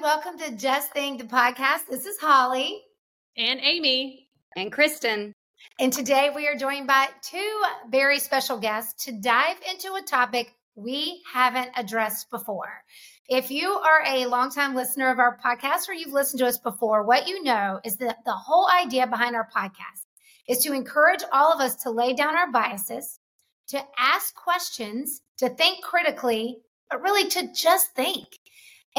Welcome to Just Think, the podcast. This is Holly. and Amy. And Kristen. And today we are joined by two very special guests to dive into a topic we haven't addressed before. If you are a longtime listener of our podcast or you've listened to us before, what you know is that the whole idea behind our podcast is to encourage all of us to lay down our biases, to ask questions, to think critically, but really to just think.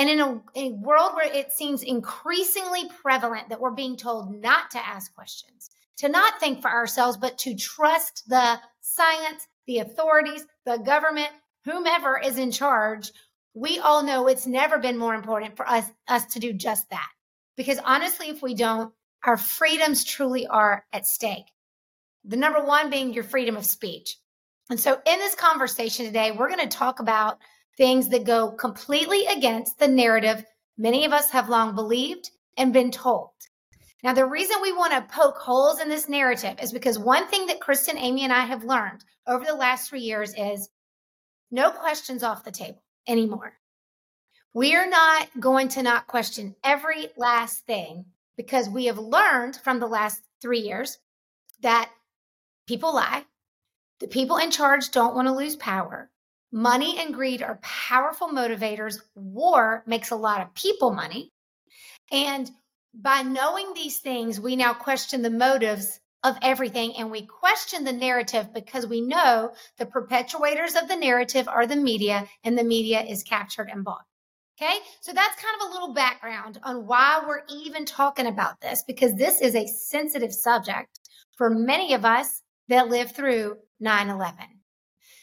And in a, a world where it seems increasingly prevalent that we're being told not to ask questions, to not think for ourselves, but to trust the science, the authorities, the government, whomever is in charge, we all know it's never been more important for us, us to do just that. Because honestly, if we don't, our freedoms truly are at stake. The number one being your freedom of speech. And so in this conversation today, we're going to talk about things that go completely against the narrative many of us have long believed and been told. Now, the reason we want to poke holes in this narrative is because one thing that Kristen, Amy, and I have learned over the last three years is no questions off the table anymore. We are not going to not question every last thing because we have learned from the last three years that people lie, the people in charge don't want to lose power. Money and greed are powerful motivators. War makes a lot of people money. And by knowing these things, we now question the motives of everything and we question the narrative because we know the perpetuators of the narrative are the media and the media is captured and bought. Okay, so that's kind of a little background on why we're even talking about this because this is a sensitive subject for many of us that lived through 9 11.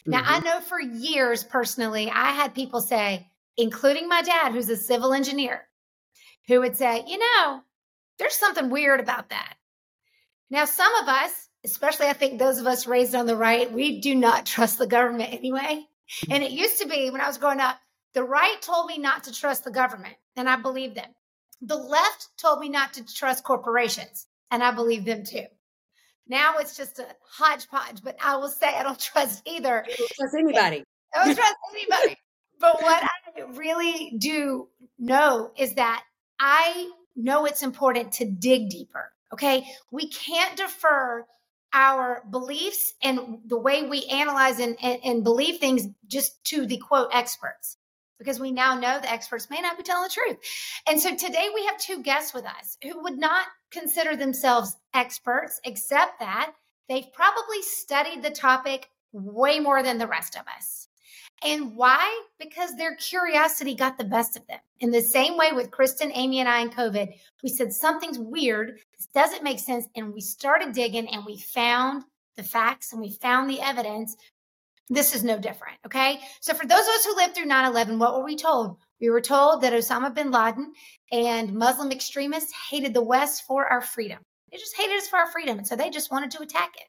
Now, I mm-hmm. know for years personally, I had people say, including my dad, who's a civil engineer, who would say, you know, there's something weird about that. Now, some of us, especially I think those of us raised on the right, we do not trust the government anyway. Mm-hmm. And it used to be when I was growing up, the right told me not to trust the government, and I believed them. The left told me not to trust corporations, and I believed them too. Now it's just a hodgepodge, but I will say I don't trust either. Trust anybody. I don't trust anybody. But what I really do know is that I know it's important to dig deeper. Okay. We can't defer our beliefs and the way we analyze and, and, and believe things just to the quote experts because we now know the experts may not be telling the truth. And so today we have two guests with us who would not consider themselves experts, except that they've probably studied the topic way more than the rest of us. And why? Because their curiosity got the best of them. In the same way with Kristen, Amy, and I in COVID, we said something's weird. This doesn't make sense. And we started digging and we found the facts and we found the evidence. This is no different. Okay. So for those of us who lived through 9 11, what were we told? We were told that Osama bin Laden and Muslim extremists hated the West for our freedom. They just hated us for our freedom. And so they just wanted to attack it.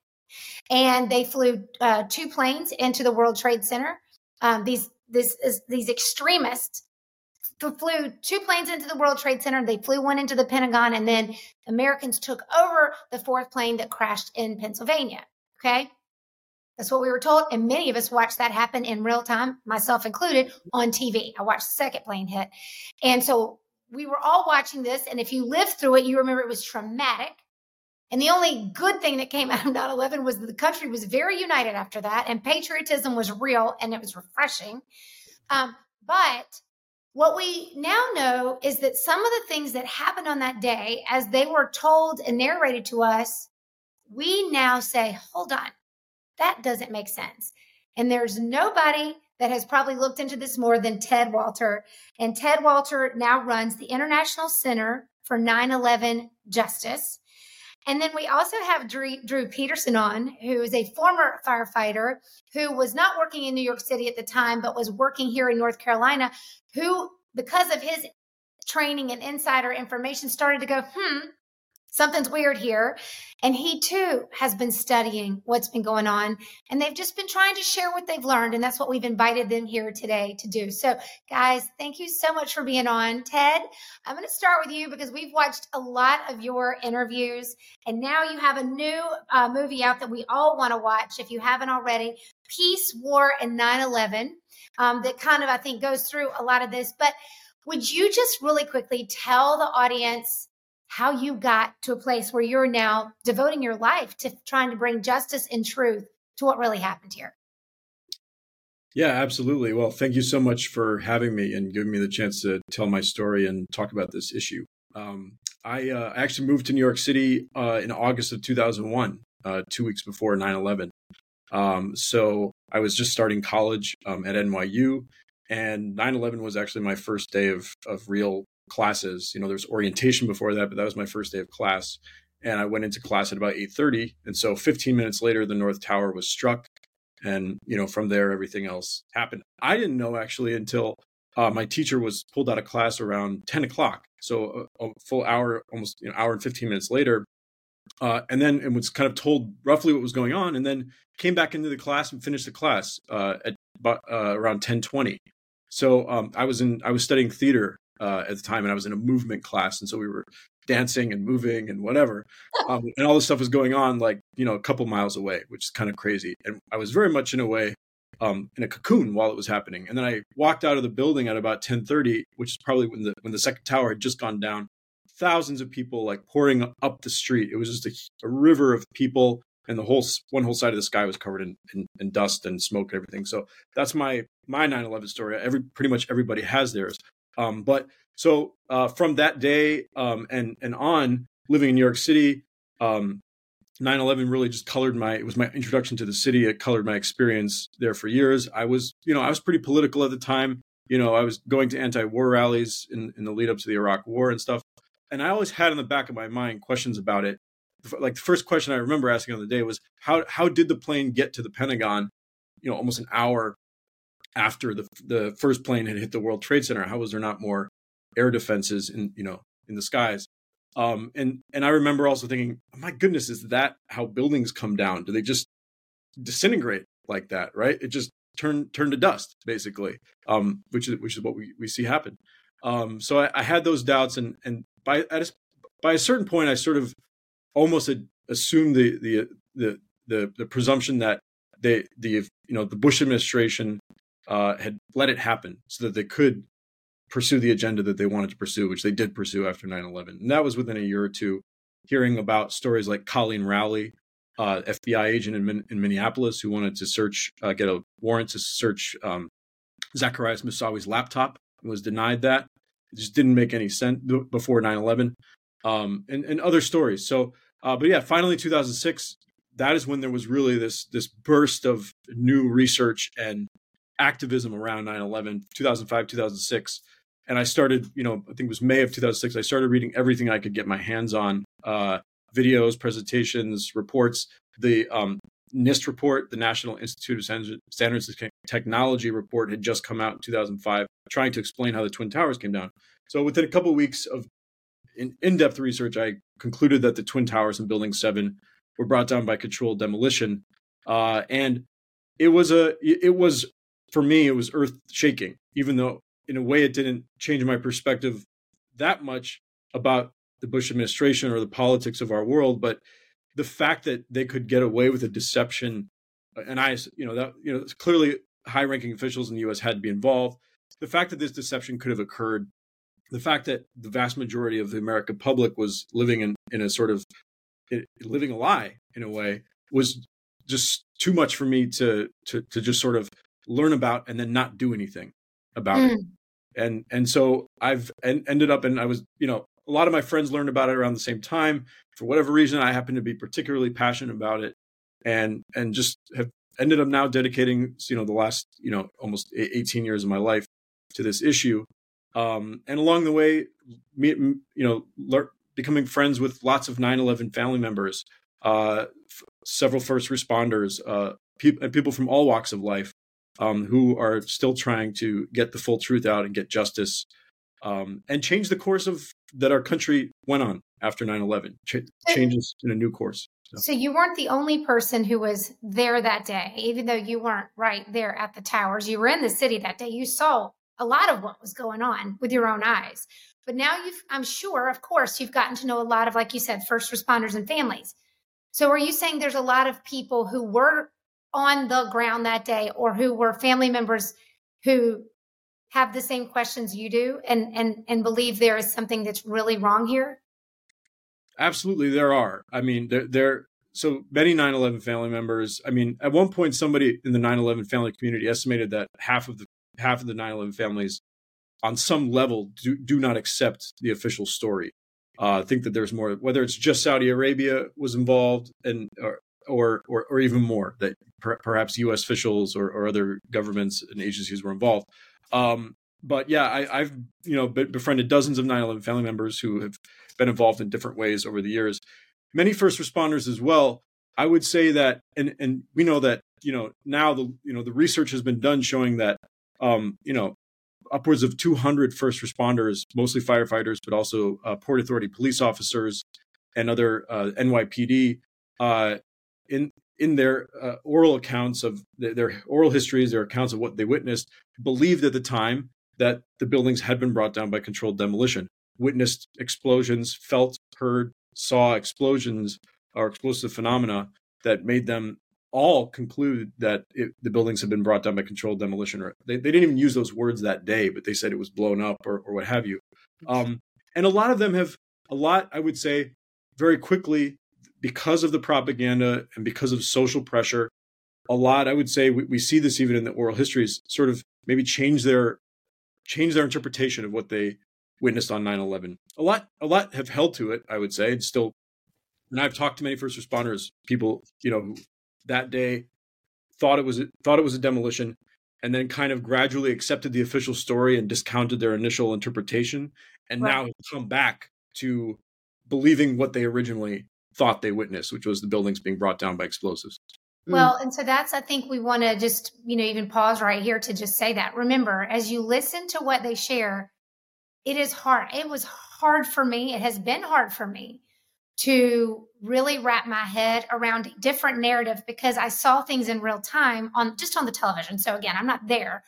And they flew uh, two planes into the World Trade Center. Um, these this is, these extremists flew two planes into the World Trade Center. They flew one into the Pentagon, and then Americans took over the fourth plane that crashed in Pennsylvania. Okay. That's what we were told. And many of us watched that happen in real time, myself included, on TV. I watched the second plane hit. And so we were all watching this. And if you lived through it, you remember it was traumatic. And the only good thing that came out of 9 11 was that the country was very united after that, and patriotism was real and it was refreshing. Um, but what we now know is that some of the things that happened on that day, as they were told and narrated to us, we now say, hold on, that doesn't make sense. And there's nobody that has probably looked into this more than Ted Walter. And Ted Walter now runs the International Center for 9 11 Justice. And then we also have Drew, Drew, Peterson on, who is a former firefighter who was not working in New York City at the time, but was working here in North Carolina, who, because of his training and insider information, started to go, hmm, something's weird here. And he too has been studying what's been going on. And they've just been trying to share what they've learned. And that's what we've invited them here today to do. So, guys, thank you so much for being on. Ted, I'm going to start with you because we've watched a lot of your interviews. And now you have a new uh, movie out that we all want to watch if you haven't already Peace, War, and 9 11. Um, that kind of, I think, goes through a lot of this. But would you just really quickly tell the audience how you got to a place where you're now devoting your life to trying to bring justice and truth to what really happened here. Yeah, absolutely. Well, thank you so much for having me and giving me the chance to tell my story and talk about this issue. Um, I uh, actually moved to New York City uh, in August of 2001, uh, two weeks before 9 11. Um, so I was just starting college um, at NYU, and 9 11 was actually my first day of, of real classes. You know, there's orientation before that, but that was my first day of class. And I went into class at about 8:30. And so 15 minutes later, the North Tower was struck. And, you know, from there, everything else happened. I didn't know actually until uh, my teacher was pulled out of class around 10 o'clock. So a, a full hour, almost an you know, hour and 15 minutes later. Uh, and then it was kind of told roughly what was going on and then came back into the class and finished the class uh, at about, uh, around 1020 so um, i was in i was studying theater uh, at the time, and I was in a movement class, and so we were dancing and moving and whatever, um, and all this stuff was going on like you know a couple miles away, which is kind of crazy. And I was very much in a way um, in a cocoon while it was happening. And then I walked out of the building at about ten thirty, which is probably when the when the second tower had just gone down. Thousands of people like pouring up the street. It was just a, a river of people and the whole one whole side of the sky was covered in, in, in, dust and smoke and everything. So that's my my 9/11 story. Every pretty much everybody has theirs. Um, but so uh, from that day um, and and on, living in New York City, um, 9/11 really just colored my. It was my introduction to the city. It colored my experience there for years. I was, you know, I was pretty political at the time. You know, I was going to anti-war rallies in, in the lead up to the Iraq War and stuff. And I always had in the back of my mind questions about it. Like the first question I remember asking on the day was how how did the plane get to the Pentagon? You know, almost an hour after the the first plane had hit the World Trade Center. How was there not more air defenses in you know in the skies? Um, and and I remember also thinking, my goodness, is that how buildings come down? Do they just disintegrate like that? Right? It just turn turn to dust basically, um, which is which is what we, we see happen. Um, so I, I, had those doubts, and and by at a, by a certain point, I sort of almost assumed the the the the, the presumption that they the you know the Bush administration uh, had let it happen so that they could pursue the agenda that they wanted to pursue, which they did pursue after 9 11. And that was within a year or two, hearing about stories like Colleen Rowley, uh, FBI agent in, in, Minneapolis, who wanted to search, uh, get a warrant to search um, Zacarias Moussaoui's laptop was denied that. It just didn't make any sense before 9 11, um, and, and other stories. So, uh, but yeah, finally, 2006, that is when there was really this this burst of new research and activism around 9-11 2005 2006 and i started you know i think it was may of 2006 i started reading everything i could get my hands on uh, videos presentations reports. The um, nist report the national institute of standards and technology report had just come out in 2005 trying to explain how the twin towers came down. So within a couple of weeks of in, in-depth research i concluded that the twin towers in building 7 were brought down by controlled demolition. Uh, and it was a it was for me, it was earth shaking, even though in a way it didn't change my perspective that much about the Bush administration or the politics of our world. But the fact that they could get away with a deception, uh, and I, you know, that, you know, clearly high ranking officials in the US had to be involved. The fact that this deception could have occurred, the fact that the vast majority of the American public was living in, in a sort of living a lie in a way was just too much for me to to to just sort of learn about and then not do anything about mm. it and and so I've en- ended up, and I was, you know, a lot of my friends learned about it around the same time. For whatever reason, I happen to be particularly passionate about it, and and just have ended up now dedicating, you know, the last, you know, almost 18 years of my life to this issue. Um, and along the way, me, you know, lear- becoming friends with lots of 9/11 family members, uh, f- several first responders, uh, pe- and people from all walks of life um, who are still trying to get the full truth out and get justice um, and change the course of that our country went on after 9-11 Ch- changes in a new course so. so. you weren't the only person who was there that day even though you weren't right there at the towers you were in the city that day you saw a lot of what was going on with your own eyes but now you've i'm sure of course you've gotten to know a lot of like you said first responders and families so are you saying there's a lot of people who were on the ground that day or who were family members who have the same questions you do and and and believe there is something that's really wrong here? Absolutely there are. I mean there there so many 9-11 family members i mean at one point somebody in the 9-11 family community estimated that half of the half of the 9-11 families on some level do, do not accept the official story. Uh, think that there's more whether it's just saudi arabia was involved and or, or or, or even more that per, perhaps U.S. officials or, or, other governments and agencies were involved. Um, but yeah, I, have you know befriended dozens of 9/11 family members who have been involved in different ways over the years. Many first responders as well. I would say that, and and we know that you know now the you know the research has been done showing that um, you know upwards of 200 first responders, mostly firefighters, but also uh, Port Authority police officers and other uh, NYPD, uh, in in their uh, oral accounts of their, their, oral histories, their accounts of what they witnessed, believed at the time that the buildings had been brought down by controlled demolition. Witnessed explosions, felt, heard, saw explosions or explosive phenomena that made them all conclude that it, the buildings had been brought down by controlled demolition. Or they, they didn't even use those words that day, but they said it was blown up or, or what have you. Um, and a lot of them have, a lot, I would say, very quickly because of the propaganda and because of social pressure, a lot, I would say, we, we see this even in the oral histories, sort of maybe change their change their interpretation of what they witnessed on 9-11 a lot a lot have held to it i would say and still and i've talked to many first responders people you know who that day thought it was a, thought it was a demolition and then kind of gradually accepted the official story and discounted their initial interpretation and right. now come back to believing what they originally thought they witnessed, which was the buildings being brought down by explosives. Mm. Well, and so that's, I think we want to just, you know, even pause right here to just say that. Remember, as you listen to what they share, it is hard. It was hard for me. It has been hard for me to really wrap my head around a different narrative because I saw things in real time on just on the television. So again, I'm not there,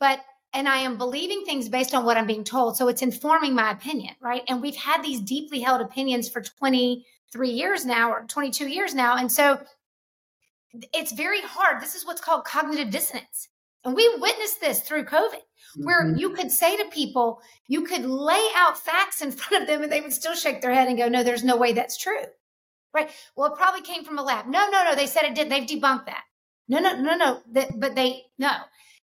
but and I am believing things based on what I'm being told. So it's informing my opinion, right? And we've had these deeply held opinions for 20, three years now or 22 years now. And so it's very hard. This is what's called cognitive dissonance. And we witnessed this through COVID, where mm-hmm. you could say to people, you could lay out facts in front of them and they would still shake their head and go, no, there's no way that's true. Right. Well, it probably came from a lab. No, no, no. They said it did. They've debunked that. No, no, no, no. But they, no.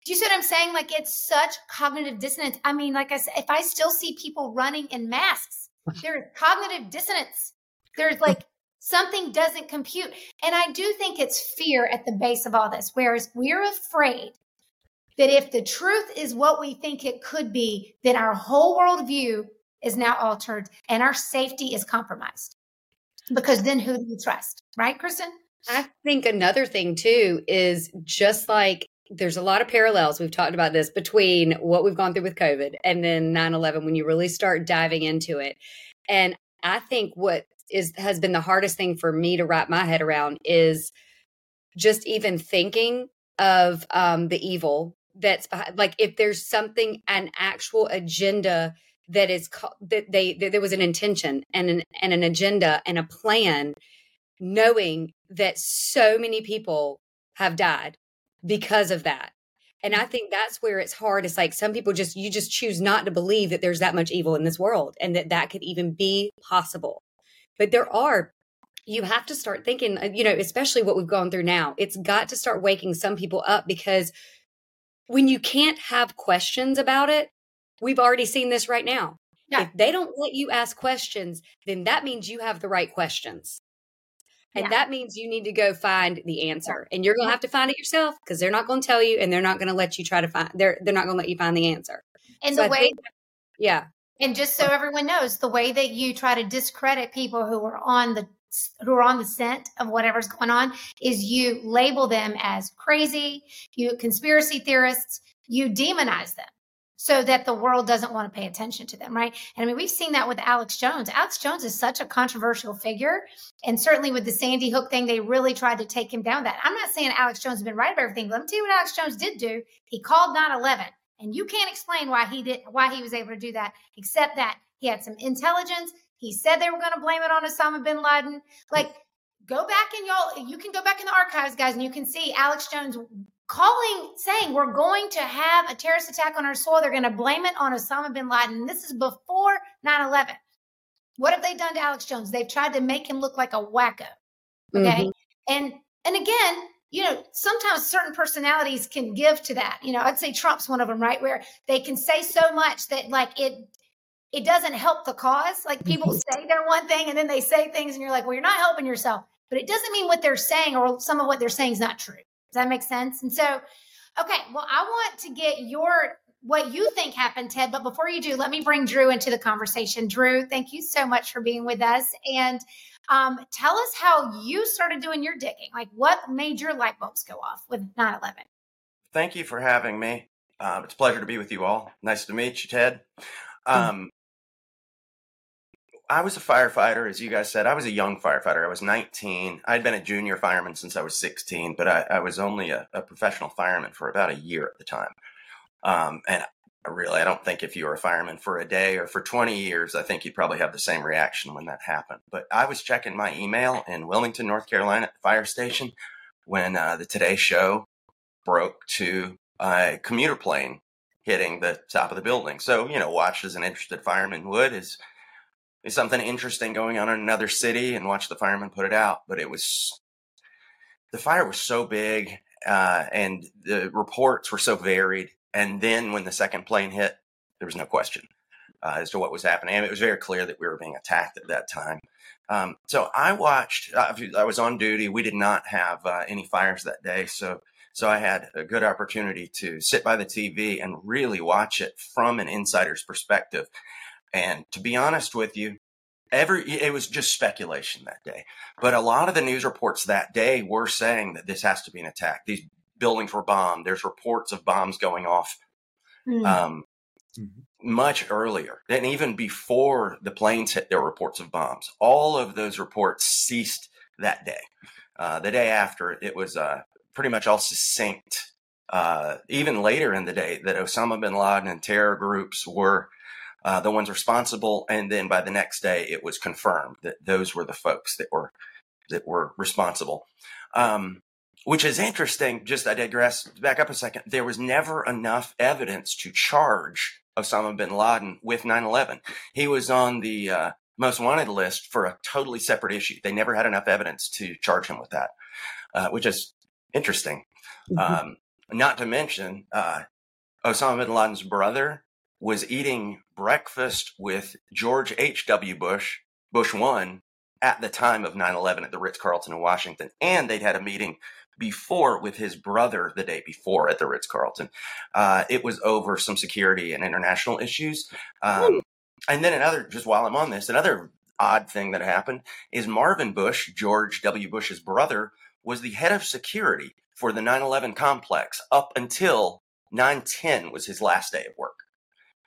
Do you see what I'm saying? Like it's such cognitive dissonance. I mean, like I said, if I still see people running in masks, there is cognitive dissonance there's like something doesn't compute. And I do think it's fear at the base of all this, whereas we're afraid that if the truth is what we think it could be, then our whole worldview is now altered and our safety is compromised. Because then who do you trust? Right, Kristen? I think another thing too is just like there's a lot of parallels. We've talked about this between what we've gone through with COVID and then 9 11 when you really start diving into it. And I think what is has been the hardest thing for me to wrap my head around is just even thinking of um, the evil that's behind, like if there's something an actual agenda that is that they that there was an intention and an and an agenda and a plan knowing that so many people have died because of that. And i think that's where it's hard. It's like some people just you just choose not to believe that there's that much evil in this world and that that could even be possible but there are you have to start thinking, uh, you know, especially what we've gone through now. It's got to start waking some people up because when you can't have questions about it, we've already seen this right now. Yeah. If they don't let you ask questions, then that means you have the right questions. And Yeah. that means you need to go find the answer. And you're going to have to find it yourself because they're not going to tell you and they're not going to let you try to find they're they're not going to let you find the answer. And So the I way think- Yeah. And just so everyone knows, the way that you try to discredit people who are on the who are on the scent of whatever's going on is you label them as crazy, you conspiracy theorists, you demonize them so that the world doesn't want to pay attention to them, right? And I mean, we've seen that with Alex Jones. Alex Jones is such a controversial figure. And certainly with the Sandy Hook thing, they really tried to take him down that. I'm not saying Alex Jones has been right about everything, but let me tell you what Alex Jones did do. He called 9 11 and you can't explain why he did why he was able to do that, except that he had some intelligence. He said they were going to blame it on Osama bin Laden. Like, go back and y'all, you can go back in the archives, guys, and you can see Alex Jones calling, saying we're going to have a terrorist attack on our soil. They're going to blame it on Osama bin Laden. This is before 9-11. What have they done to Alex Jones? They've tried to make him look like a wacko. Okay. Mhm. And and again, you know, sometimes certain personalities can give to that. You know, I'd say Trump's one of them, right? Where they can say so much that like it it doesn't help the cause. Like people mm-hmm. say they're one thing and then they say things and you're like, well, you're not helping yourself. But it doesn't mean what they're saying or some of what they're saying is not true. Does that make sense? And so, okay, well, I want to get your what you think happened, Ted. But before you do, let me bring Drew into the conversation. Drew, thank you so much for being with us. And um, tell us how you started doing your digging. Like, what made your light bulbs go off with 9 11? Thank you for having me. Uh, it's a pleasure to be with you all. Nice to meet you, Ted. Um, I was a firefighter, as you guys said. I was a young firefighter. I was 19. I'd been a junior fireman since I was 16, but I, I was only a, a professional fireman for about a year at the time. Um, and really, I don't think if you were a fireman for a day or for 20 years, I think you'd probably have the same reaction when that happened. But I was checking my email in Wilmington, North Carolina at the fire station when uh, the Today Show broke to a commuter plane hitting the top of the building. So, you know, watch as an interested fireman would is is something interesting going on in another city and watch the firemen put it out. But it was the fire was so big uh, and the reports were so varied. And then when the second plane hit, there was no question uh, as to what was happening. And it was very clear that we were being attacked at that time. Um, so I watched. I was on duty. We did not have uh, any fires that day, so so I had a good opportunity to sit by the TV and really watch it from an insider's perspective. And to be honest with you, every it was just speculation that day. But a lot of the news reports that day were saying that this has to be an attack. These buildings were bombed. There's reports of bombs going off Hmm. um, Mhm. much earlier. And even before the planes hit, there were reports of bombs. All of those reports ceased that day. Uh, the day after, it was uh, pretty much all succinct. Uh, even later in the day, that Osama bin Laden and terror groups were uh, the ones responsible, and then by the next day, it was confirmed that those were the folks that were that were responsible. Um, which is interesting. Just I digress. Back up a second. There was never enough evidence to charge Osama bin Laden with 9/11. He was on the uh, most wanted list for a totally separate issue. They never had enough evidence to charge him with that, uh, which is interesting. Um, not to mention, uh, Osama bin Laden's brother was eating breakfast with George H.W. Bush, Bush 1, at the time of 9 11 at the Ritz Carlton in Washington. And they'd had a meeting before with his brother the day before at the Ritz Carlton. Uh, it was over some security and international issues. Um, and then another, just while I'm on this, another odd thing that happened is Marvin Bush, George W. Bush's brother, was the head of security for the 9 11 complex up until 9 10 was his last day of work.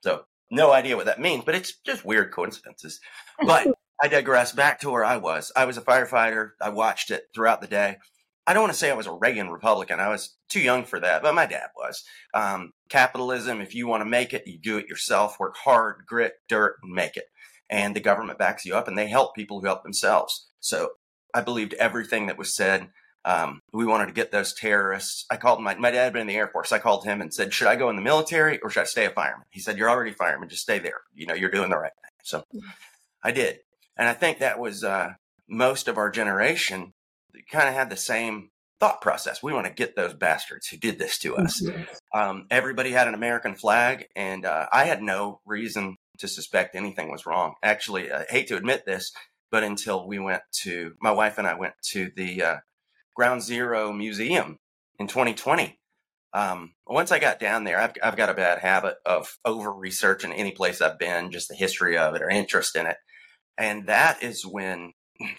So, no idea what that means, but it's just weird coincidences. But I digress back to where I was. I was a firefighter. I watched it throughout the day. I don't want to say I was a Reagan Republican. I was too young for that, but my dad was. Um, capitalism, if you want to make it, you do it yourself. Work hard, grit, dirt, and make it. And the government backs you up and they help people who help themselves. So I believed everything that was said. Um, we wanted to get those terrorists. I called my, my dad had been in the Air Force. I called him and said, should I go in the military or should I stay a fireman? He said, you're already a fireman. Just stay there. You know, you're doing the right thing. So I did. And I think that was, uh, most of our generation kind of had the same thought process. We want to get those bastards who did this to us. Um, everybody had an American flag, and uh, I had no reason to suspect anything was wrong. Actually, I hate to admit this, but until we went to, my wife and I went to the uh, Ground Zero Museum in 2020. Um, once I got down there, I've, I've got a bad habit of over researching any place I've been, just the history of it or interest in it. And that is when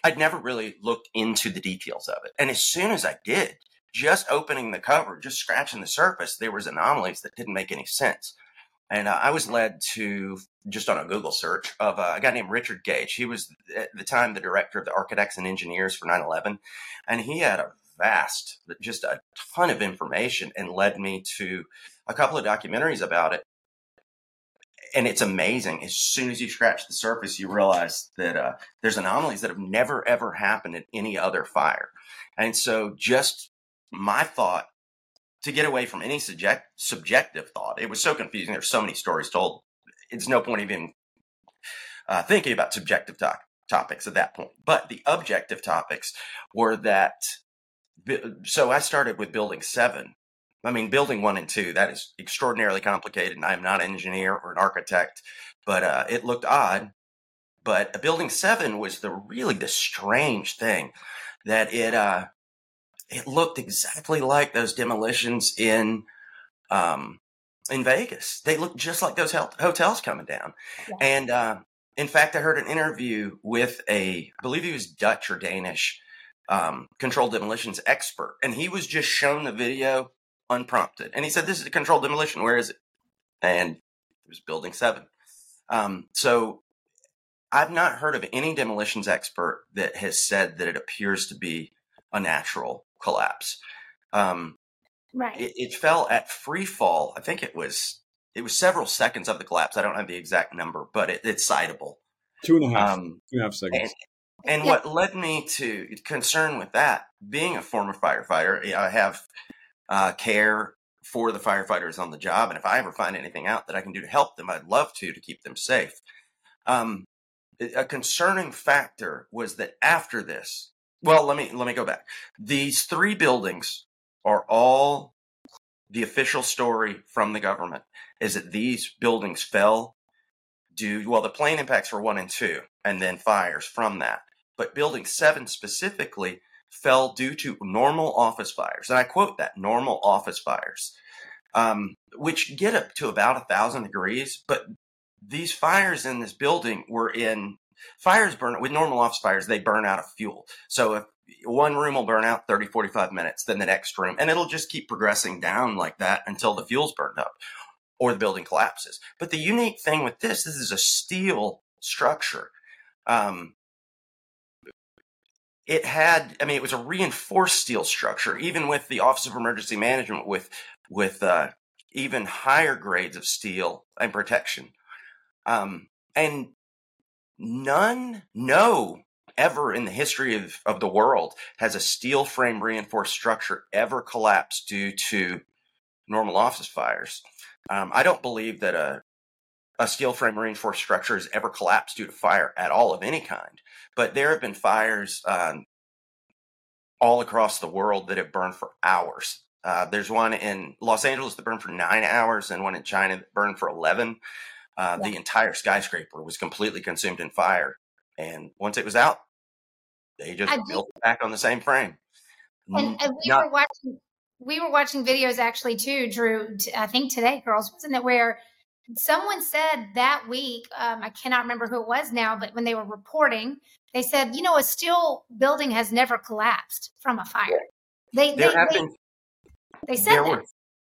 I'd never really looked into the details of it. And as soon as I did, just opening the cover, just scratching the surface, there was anomalies that didn't make any sense. And uh, I was led to just on a Google search of a guy named Richard Gage. He was at the time the director of the architects and engineers for 9 11. And he had a vast, just a ton of information and led me to a couple of documentaries about it. And it's amazing. As soon as you scratch the surface, you realize that uh, there's anomalies that have never, ever happened in any other fire. And so, just my thought to get away from any subject, subjective thought, it was so confusing. There's so many stories told. It's no point even uh, thinking about subjective to- topics at that point. But the objective topics were that so I started with building seven. I mean, building one and two, that is extraordinarily complicated. And I am not an engineer or an architect, but uh, it looked odd. But building seven was the really the strange thing that it uh, it looked exactly like those demolitions in um, in Vegas. They looked just like those hotels coming down. Yeah. And uh, in fact, I heard an interview with a, I believe he was Dutch or Danish um, controlled demolitions expert, and he was just shown the video unprompted, and he said, "This is a controlled demolition. Where is it?" And it was Building Seven. Um, so I've not heard of any demolitions expert that has said that it appears to be a natural collapse. Um, right. It, it, fell at free fall. I think it was it was several seconds of the collapse. I don't have the exact number, but it, it's citable. Two and a half. Um, two and a half seconds. And, and yeah. what led me to concern with that, being a former firefighter, I have uh, care for the firefighters on the job, and if I ever find anything out that I can do to help them, I'd love to to keep them safe. Um, a concerning factor was that after this, well, let me let me go back. These three buildings are all the official story from the government is that these buildings fell due well the plane impacts were one and two and then fires from that but building seven specifically fell due to normal office fires. And I quote that normal office fires, um, which get up to about a thousand degrees. But these fires in this building were in fires burn with normal office fires, they burn out of fuel. So if one room will burn out 30, 45 minutes, then the next room, and it'll just keep progressing down like that until the fuel's burned up or the building collapses. But the unique thing with this, this is a steel structure. Um, it had i mean it was a reinforced steel structure even with the office of emergency management with with uh, even higher grades of steel and protection um, and none no ever in the history of, of the world has a steel frame reinforced structure ever collapsed due to normal office fires um, i don't believe that a a steel frame reinforced structure has ever collapsed due to fire at all of any kind. But there have been fires um, all across the world that have burned for hours. Uh, there's one in Los Angeles that burned for nine hours, and one in China that burned for 11. Uh, yeah. The entire skyscraper was completely consumed in fire. And once it was out, they just built it back on the same frame. And, and we Not, were watching we were watching videos actually too, Drew. I think today, girls, wasn't it where someone said that week, um, I cannot remember who it was now, but when they were reporting, they said, you know, a steel building has never collapsed from a fire. They, there they, have they, been, they said that. Were,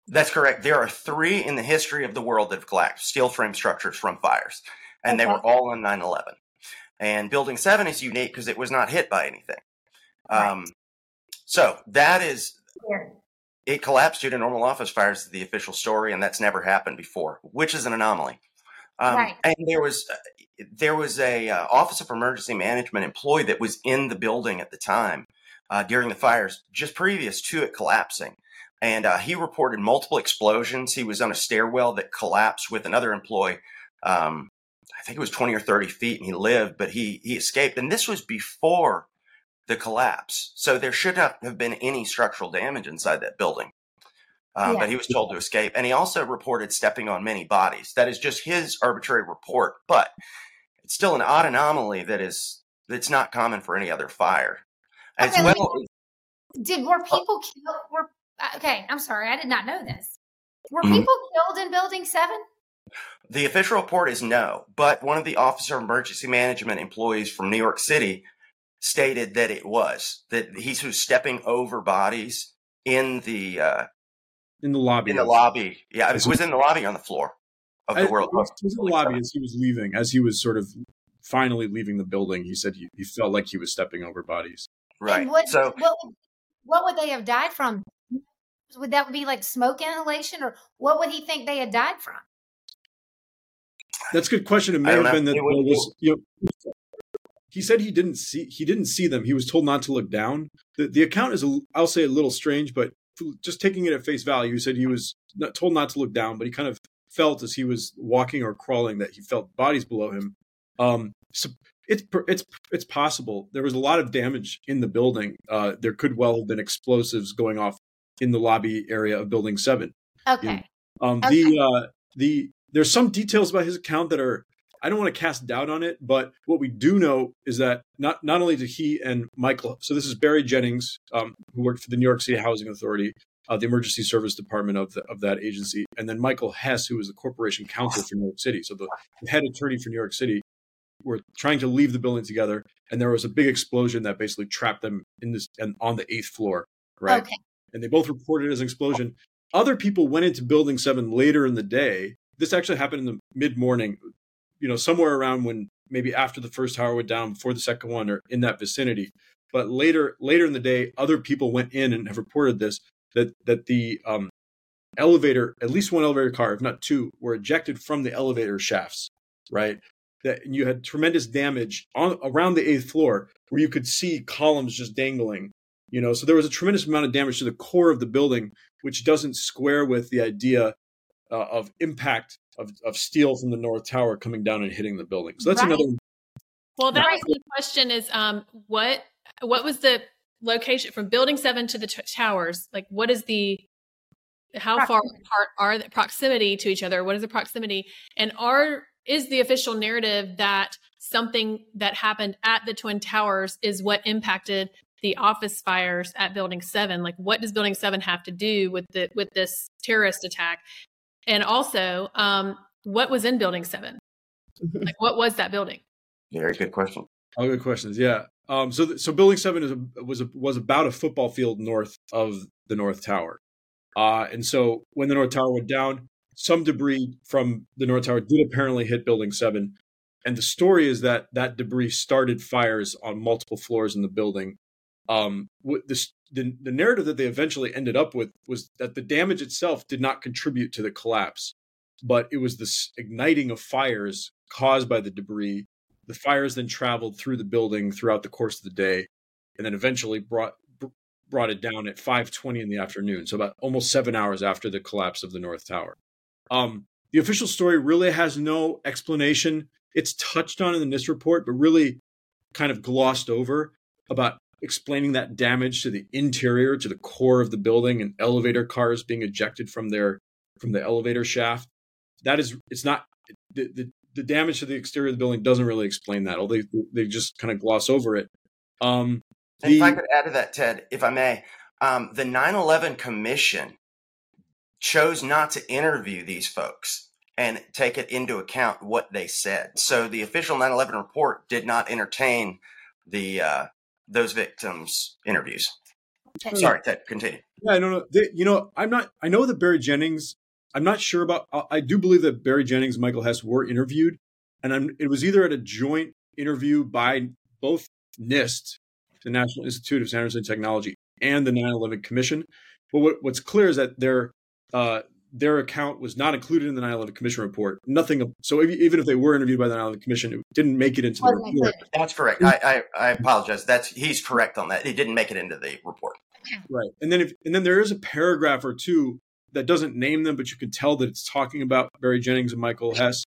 that's correct. There are three in the history of the world that have collapsed, steel frame structures from fires, and okay. they were all on 9 11. And Building 7 is unique because it was not hit by anything. Right. Um, so that is Weird it collapsed due to normal office fires, the official story, and that's never happened before, which is an anomaly. Um, right. And there was there was a uh, Office of Emergency Management employee that was in the building at the time uh, during the fires, just previous to it collapsing, and uh, he reported multiple explosions. He was on a stairwell that collapsed with another employee. Um, I think it was twenty or thirty feet, and he lived, but he he escaped. And this was before the collapse. So there should not have been any structural damage inside that building. Um, Yeah. But he was told to escape. And he also reported stepping on many bodies. That is just his arbitrary report, but it's still an odd anomaly that is that's not common for any other fire. As Okay, me- well, Did were people killed? Were uh, okay? I'm sorry, I did not know this. Were Mhm. people killed in Building Seven? The official report is no, but one of the Officer of Emergency Management employees from New York City stated that it was that he's who's stepping over bodies in the uh, in the lobby. in the lobby. Yeah, it was in the lobby on the floor of the I- World. It was, it was in the lobby as he was leaving, as he was sort of finally leaving the building. He said he, he felt like he was stepping over bodies. Right. And what, so what would- what would they have died from? Would that be like smoke inhalation, or what would he think they had died from? That's a good question. It may have don't been that It was- was, you know, he said he didn't see he didn't see them. He was told not to look down. The the account is a, I'll say a little strange, but just taking it at face value, he said he was not, told not to look down, but he kind of felt as he was walking or crawling that he felt bodies below him. Um, so it's it's it's possible there was a lot of damage in the building. Uh, there could well have been explosives going off in the lobby area of Building Seven. Okay, Um, Okay. The uh, the there's some details about his account that are I don't want to cast doubt on it, but what we do know is that not not only did he and Michael, so this is Barry Jennings, um, who worked for the New York City Housing Authority, uh, the emergency service department of the, of that agency, and then Michael Hess, who was the corporation counsel for New York City, so the, the head attorney for New York City, were trying to leave the building together, and there was a big explosion that basically trapped them in this and on the eighth floor, right? okay, and they both reported it as an explosion. Other people went into Building 7 later in the day. This actually happened in the mid morning, you know, somewhere around when maybe after the first tower went down, before the second one, or in that vicinity. But later, later in the day, other people went in and have reported this that that the um, elevator, at least one elevator car, if not two, were ejected from the elevator shafts. Right, that you had tremendous damage on around the eighth floor, where you could see columns just dangling you know so there was a tremendous amount of damage to the core of the building which doesn't square with the idea uh, of impact of, of steel from the north tower coming down and hitting the building so that's Right. another Well, that Right. was the question: is um, what what was the location from Building Seven to the t- towers? Like, what is the how far apart are the proximity to each other? What is the proximity? And are is the official narrative that something that happened at the Twin Towers is what impacted the office fires at Building Seven? Like, what does Building Seven have to do with the with this terrorist attack? And also, um, what was in Building Seven? Like, what was that building? very good question. all good questions yeah um, so th- so building 7 is a, was a, was about a football field north of the north tower uh, and so when the north tower went down some debris from the north tower did apparently hit building 7 and the story is that that debris started fires on multiple floors in the building um, what this, the, the narrative that they eventually ended up with was that the damage itself did not contribute to the collapse but it was this igniting of fires caused by the debris. The fires then traveled through the building throughout the course of the day and then eventually brought brought it down at 5:20 in the afternoon so about almost 7 hours after the collapse of the north tower. Um, the official story really has no explanation. It's touched on in the NIST report but really kind of glossed over about explaining that damage to the interior to the core of the building and elevator cars being ejected from their from the elevator shaft that is it's not the, the the damage to the exterior of the building doesn't really explain that. Although they they just kind of gloss over it. Um, And if I could add to that, Ted, if I may, um, the 9 11 Commission chose not to interview these folks and take it into account what they said. So the official 9 11 report did not entertain the uh, those victims' interviews. Okay. Sorry, Ted, continue. yeah, I don't know. They, you know, I'm not. I know that Barry Jennings. I'm not sure about. I, I do believe that Barry Jennings and Michael Hess were interviewed, and I'm, it was either at a joint interview by both NIST, the National Institute of Standards and Technology, and the 9/11 Commission. But what, what's clear is that their uh, their account was not included in the 9/11 Commission report. Nothing. So if, even if they were interviewed by the 9/11 Commission, it didn't make it into the Wasn't report. included. That's correct. I, I, I apologize. That's he's correct on that. It didn't make it into the report. Right. And then if and then there is a paragraph or two that doesn't name them, but you can tell that it's talking about Barry Jennings and Michael Hess.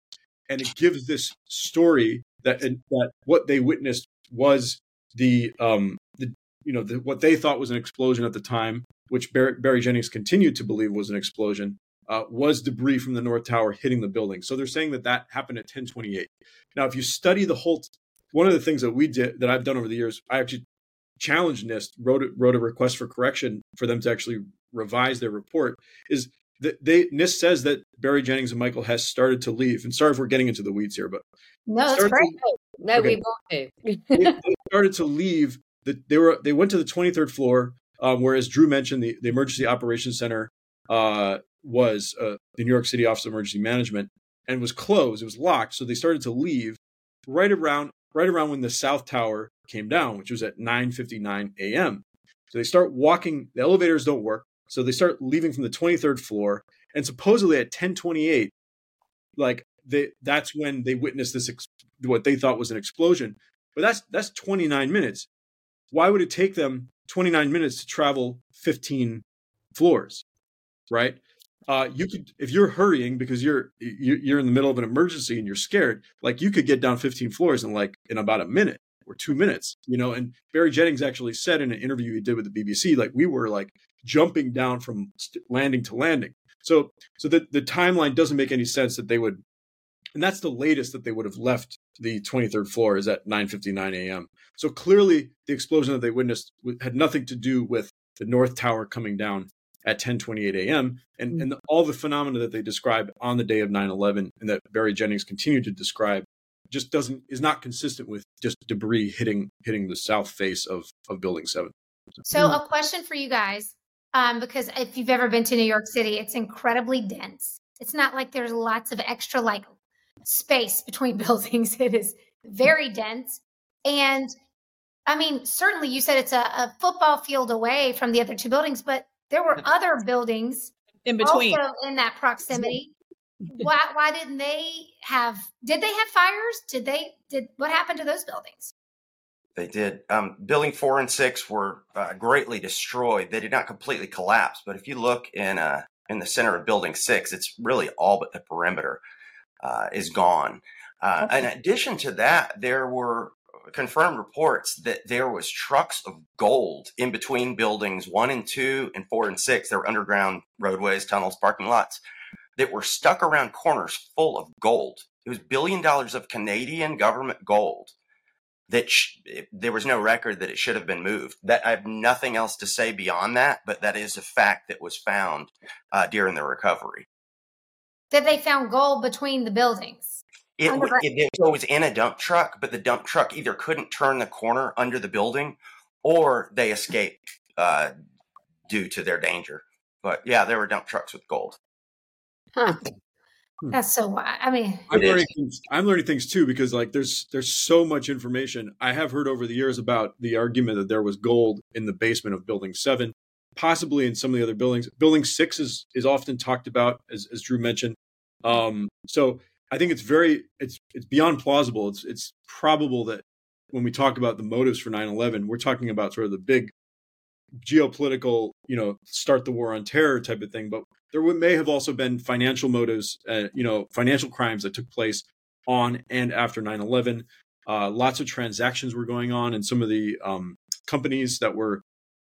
And it gives this story that that what they witnessed was the um the you know the, what they thought was an explosion at the time, which Barry, Barry Jennings continued to believe was an explosion, uh, was debris from the North Tower hitting the building. So they're saying that that happened at 1028. Now, if you study the whole, one of the things that we did that I've done over the years, I actually challenged NIST, wrote wrote a request for correction for them to actually revise their report. Is that they NIST says that Barry Jennings and Michael Hess started to leave. And sorry if we're getting into the weeds here, but no, that's great. To, no, okay. we won't do. they, they started to leave. The, they were they went to the 23rd floor, um, whereas Drew mentioned the, the emergency operations center uh, was uh, the New York City Office of Emergency Management and was closed. It was locked, so they started to leave right around right around when the South Tower came down, which was at 9:59 a.m. So they start walking. The elevators don't work, so they start leaving from the 23rd floor, and supposedly at 10:28, like they that's when they witnessed this ex- what they thought was an explosion. But that's that's 29 minutes. Why would it take them 29 minutes to travel 15 floors? Right? Uh, you could if you're hurrying because you're you're in the middle of an emergency and you're scared like you could get down 15 floors in like in about a minute or two minutes you know and barry jennings actually said in an interview he did with the bbc like we were like jumping down from landing to landing so so the, the timeline doesn't make any sense that they would and that's the latest that they would have left the 23rd floor is at 9:59 a.m. So clearly the explosion that they witnessed had nothing to do with the north tower coming down at 10:28 a.m. and mm-hmm. and the, all the phenomena that they describe on the day of 9/11 and that Barry Jennings continued to describe just doesn't is not consistent with just debris hitting hitting the south face of of building 7. So a question for you guys um, because if you've ever been to New York City it's incredibly dense. It's not like there's lots of extra like space between buildings. It is very dense and I mean, certainly you said it's a, a, football field away from the other two buildings, but there were other buildings in between also in that proximity. why why didn't they have did they have fires? Did they did what happened to those buildings? They did. Um, building four and six were uh, greatly destroyed. They did not completely collapse, but if you look in uh, in the center of building six, it's really all but the perimeter uh, is gone. Uh, okay. In addition to that, there were confirmed reports that there was trucks of gold in between buildings one and two and four and six. There were underground roadways, tunnels, parking lots that were stuck around corners full of gold. It was billion dollars of Canadian government gold that sh- there was no record that it should have been moved. That I have nothing else to say beyond that, but that is a fact that was found uh, during the recovery. That they found gold between the buildings. It, it, it, was in a dump truck, but the dump truck either couldn't turn the corner under the building or they escaped uh, due to their danger. But yeah, there were dump trucks with gold. Huh. Hmm. That's so. I mean, I'm learning, things, I'm learning things too because like there's there's so much information. I have heard over the years about the argument that there was gold in the basement of Building Seven, possibly in some of the other buildings. Building Six is is often talked about, as as Drew mentioned. Um, so I think it's very it's it's beyond plausible. It's it's probable that when we talk about the motives for 9/11, we're talking about sort of the big geopolitical, you know, start the war on terror type of thing, but there may have also been financial motives, uh, you know, financial crimes that took place on and after 9/11. Uh, lots of transactions were going on, and some of the um, companies that were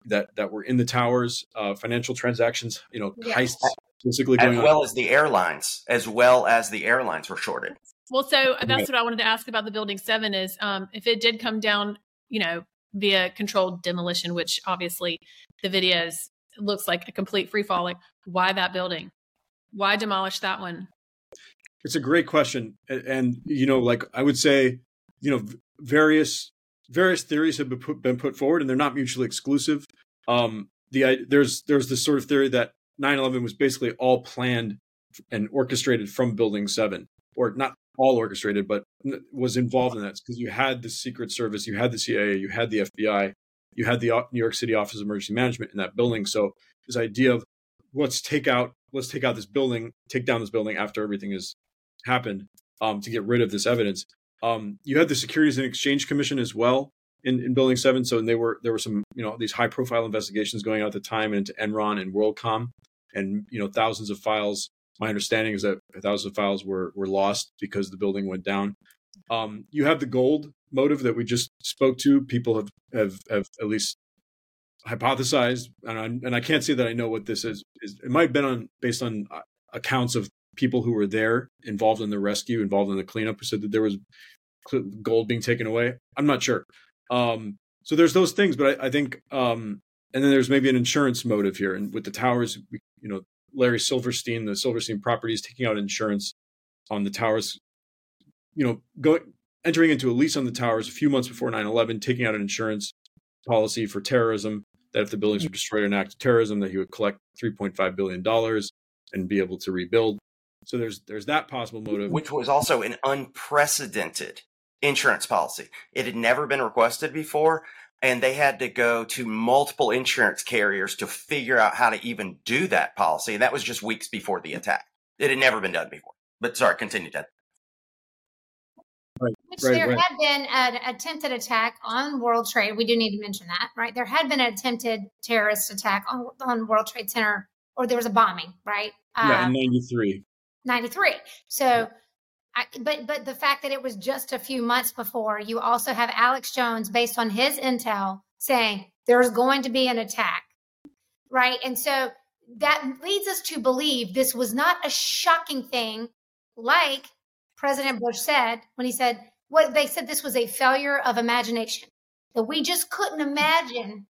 that that were in the towers, uh, financial transactions, you know, yeah. heists basically as well on. as the airlines, as well as the airlines were shorted. Well, so that's what I wanted to ask about the building seven is um, if it did come down, you know, via controlled demolition, which obviously the videos looks like a complete free fall. Like, why that building? Why demolish that one? It's a great question, and, and you know, like I would say, you know, various various theories have been put, been put forward, and they're not mutually exclusive. Um, the there's there's this sort of theory that 9/11 was basically all planned and orchestrated from Building Seven, or not all orchestrated, but was involved in that because you had the Secret Service, you had the CIA, you had the FBI, you had the New York City Office of Emergency Management in that building. So this idea of let's take out let's take out this building, take down this building after everything has happened um, to get rid of this evidence. Um, you had the Securities and Exchange Commission as well in, in Building Seven. So they were there were some you know these high profile investigations going on at the time into Enron and WorldCom and you know thousands of files. My understanding is that thousands of files were were lost because the building went down. Um, you have the gold motive that we just spoke to. People have have, have at least hypothesized, and I, and I can't say that I know what this is. is it might have been on based on uh, accounts of people who were there involved in the rescue, involved in the cleanup, who said that there was gold being taken away. I'm not sure. Um, so there's those things, but I, I think, um, and then there's maybe an insurance motive here. And with the towers, you know, Larry Silverstein, the Silverstein Properties, taking out insurance on the towers. You know, going entering into a lease on the towers a few months before 9/11, taking out an insurance policy for terrorism. That if the buildings were destroyed in an act of terrorism, that he would collect 3.5 billion dollars and be able to rebuild. So there's there's that possible motive, which was also an unprecedented insurance policy. It had never been requested before, and they had to go to multiple insurance carriers to figure out how to even do that policy. And that was just weeks before the attack. It had never been done before. But sorry, continue, Ted. Right, Which right, there right. had been an attempted attack on World Trade. We do need to mention that, right? There had been an attempted terrorist attack on, on World Trade Center, or there was a bombing, right? Yeah, in uh, '93. Um, '93. So, I, but but the fact that it was just a few months before, you also have Alex Jones, based on his intel, saying there's going to be an attack, right? And so that leads us to believe this was not a shocking thing, like President Bush said when he said what they said this was a failure of imagination that we just couldn't imagine,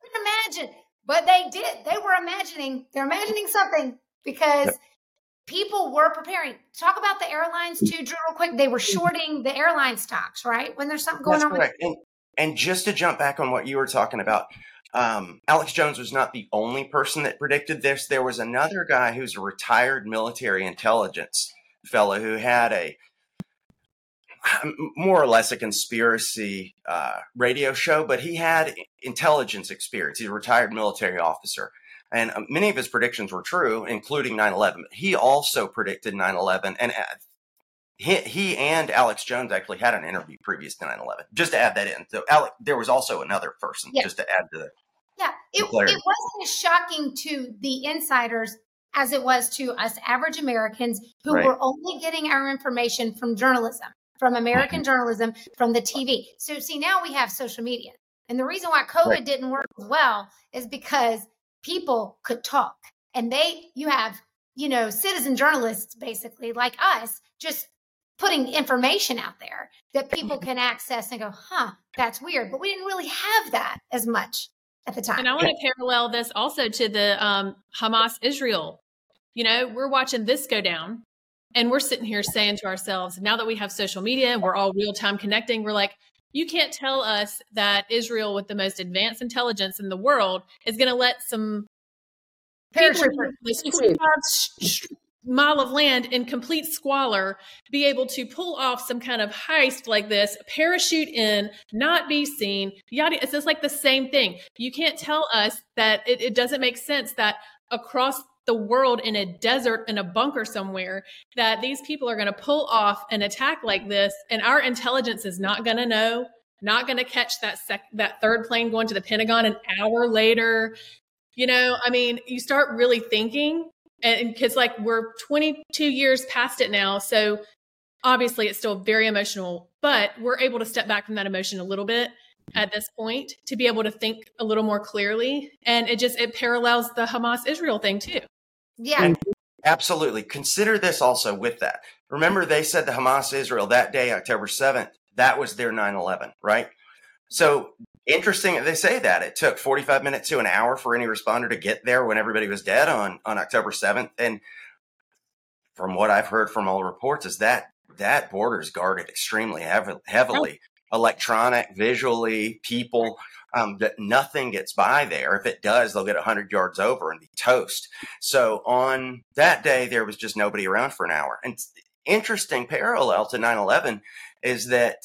couldn't imagine, but they did. They were imagining. They're imagining something because. Yep people were preparing. Talk about the airlines too, Drew, real quick. They were shorting the airline stocks, right? When there's something going That's on. Correct. With- and, and just to jump back on what you were talking about, um, Alex Jones was not the only person that predicted this. There was another guy who's a retired military intelligence fellow who had a more or less a conspiracy uh, radio show, but he had intelligence experience. He's a retired military officer. And uh, many of his predictions were true, including 9 11. He also predicted 9 11. And uh, he, he and Alex Jones actually had an interview previous to 9 11, just to add that in. So, Alex, there was also another person, just to add to the. Yeah, it, it wasn't as shocking to the insiders as it was to us average Americans who right. were only getting our information from journalism, from American mm-hmm. journalism, from the TV. So, see, now we have social media. And the reason why COVID right. didn't work as well is because people could talk. And they you have you know citizen journalists basically like us just putting information out there that people can access and go huh that's weird. But we didn't really have that as much at the time and i want to parallel this also to the um, hamas israel. You know we're watching this go down and we're sitting here saying to ourselves now that we have social media and we're all real time connecting we're like you can't tell us that Israel, with the most advanced intelligence in the world, is going to let some mile of land in complete squalor be able to pull off some kind of heist like this, parachute in, not be seen. Yada. It's just like the same thing. You can't tell us that it, it doesn't make sense that across the world in a desert in a bunker somewhere that these people are going to pull off an attack like this and our intelligence is not going to know not going to catch that sec- that third plane going to the pentagon an hour later. You know i mean you start really thinking and because like we're 22 years past it now so obviously it's still very emotional but we're able to step back from that emotion a little bit at this point to be able to think a little more clearly and it just it parallels the hamas israel thing too yeah. And absolutely. Consider this also with that. Remember, they said the Hamas Israel that day, October 7th, that was their 9 11, right? So interesting they say that. It took 45 minutes to an hour for any responder to get there when everybody was dead on, on October 7th. And from what I've heard from all reports, is that that border is guarded extremely heavily, electronic, visually, people um, that nothing gets by there. If it does, they'll get 100 yards over and be toast. So on that day, there was just nobody around for an hour. And interesting parallel to 9 11 is that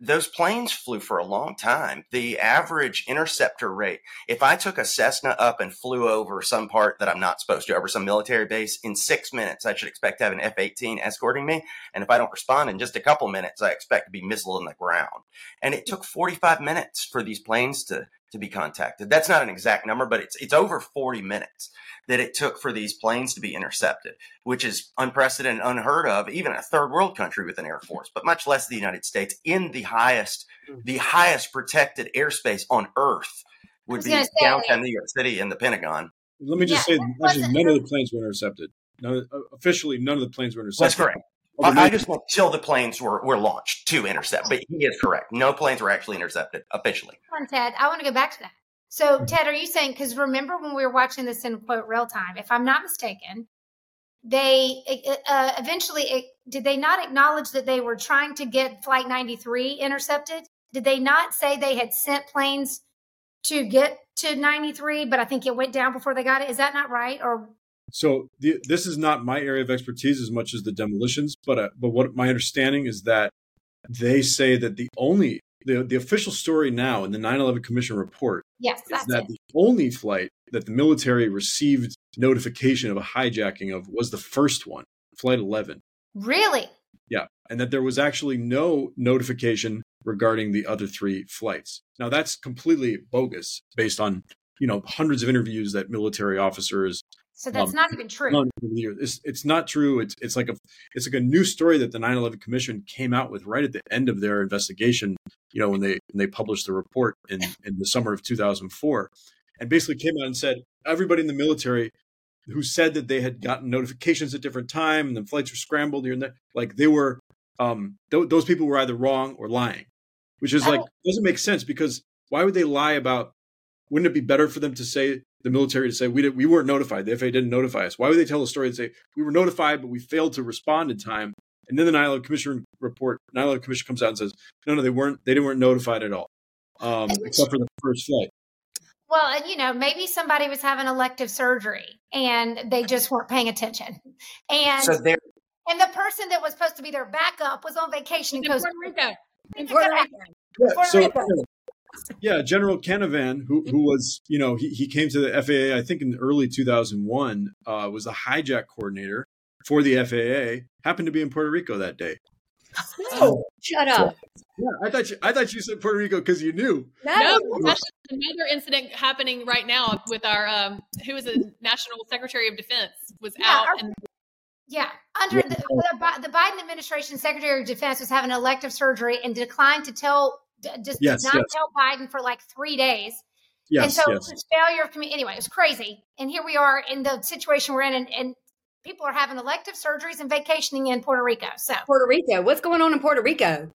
those planes flew for a long time. The average interceptor rate, if I took a Cessna up and flew over some part that I'm not supposed to, over some military base, in six minutes, I should expect to have an F 18 escorting me. And if I don't respond in just a couple minutes, I expect to be missile in the ground. And it took 45 minutes for these planes to, to be contacted. That's not an exact number, but it's, it's over 40 minutes that it took for these planes to be intercepted, which is unprecedented, unheard of, even a third world country with an air force, but much less the United States in the highest, mm. the highest protected airspace on Earth. would be say- downtown New York City and the Pentagon. Let me just Yeah, say, that actually, none of the planes were intercepted. None, uh, officially, none of the planes were intercepted. That's correct. Although I, I just want till the planes were, were launched to intercept, but he is correct. No planes were actually intercepted officially. Come on, Ted. I want to go back to that. So, Ted, are you saying, because remember when we were watching this in quote real time, if I'm not mistaken, they uh, eventually, it, did they not acknowledge that they were trying to get Flight 93 intercepted? Did they not say they had sent planes to get to 93, but I think it went down before they got it? Is that not right? Or So the, this is not my area of expertise as much as the demolitions, but uh, but what my understanding is that they say that the only the, the official story now in the 9/11 Commission report yes, is that it. the only flight that the military received notification of a hijacking of was the first one, Flight 11. Really? Yeah, and that there was actually no notification regarding the other three flights. Now that's completely bogus based on you know hundreds of interviews that military officers So that's Um, not even true. done over the years. It's it's not true. It's it's like a it's like a new story that the 9/11 Commission came out with right at the end of their investigation. You know when they when they published the report in in the summer of 2004, and basically came out and said everybody in the military who said that they had gotten notifications at different time and the flights were scrambled here and there, like they were um th- those people were either wrong or lying, which is like doesn't make sense because why would they lie about? Wouldn't it be better for them to say the military to say we did, we weren't notified. The FAA didn't notify us. Why would they tell a story and say we were notified, but we failed to respond in time? And then the 9/11 Commission report, 9/11 Commission comes out and says, no, no, they weren't. They didn't weren't notified at all, um, except for the first flight. Well, and you know, maybe somebody was having elective surgery and they just weren't paying attention. And So there, and the person that was supposed to be their backup was on vacation in In Costa Puerto Rico. Rica. Puerto Rico. Yeah, Puerto so Rico. yeah, General Canavan, who who was you know he, he came to the FAA I think in early 2001, uh, was the hijack coordinator for the FAA. Happened to be in Puerto Rico that day. Oh, shut up. Yeah, I thought you, I thought you said Puerto Rico because you knew. No, that's another incident happening right now with our um, who is a National Secretary of Defense was Yeah, out our- and Yeah, under the, the, the Biden administration, Secretary of Defense was having elective surgery and declined to tell, d- just Yes, did not yes. tell Biden for like three days. and Yes, so yes. it's failure of community. Anyway, it was crazy. And here we are in the situation we're in, and, and people are having elective surgeries and vacationing in Puerto Rico. So Puerto Rico. What's going on in Puerto Rico? also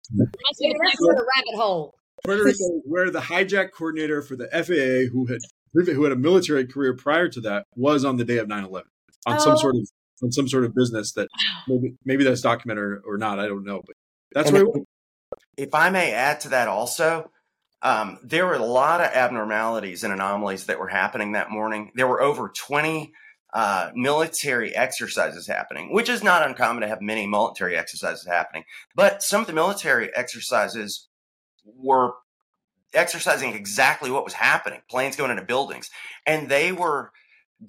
Maybe that's a rabbit hole. Puerto Rico, is where the hijack coordinator for the FAA, who had who had a military career prior to that, was on the day of 9/11 on Oh. some sort of on some sort of business that maybe maybe that's documented or not. I don't know, but that's And where. If- I may add to that also, um, there were a lot of abnormalities and anomalies that were happening that morning. There were over 20 uh, military exercises happening, which is not uncommon to have many military exercises happening. But some of the military exercises were exercising exactly what was happening planes going into buildings. And they were,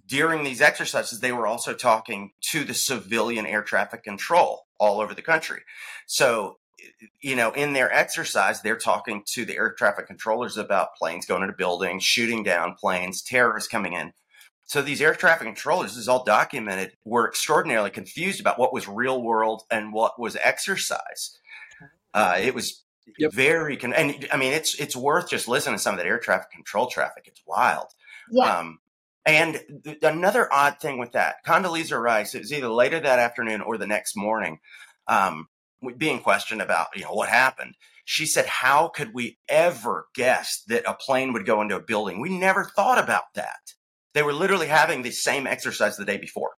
during these exercises, they were also talking to the civilian air traffic control all over the country. So you know, in their exercise, they're talking to the air traffic controllers about planes going into buildings, shooting down planes, terrorists coming in. So these air traffic controllers, this is all documented, were extraordinarily confused about what was real world and what was exercise. Uh, it was Yep. very, con- and I mean, it's it's worth just listening to some of that air traffic control traffic. It's wild. yeah, Um, and th- another odd thing with that, Condoleezza Rice, it was either later that afternoon or the next morning, um, being questioned about, you know, what happened. She said, how could we ever guess that a plane would go into a building? We never thought about that. They were literally having the same exercise the day before,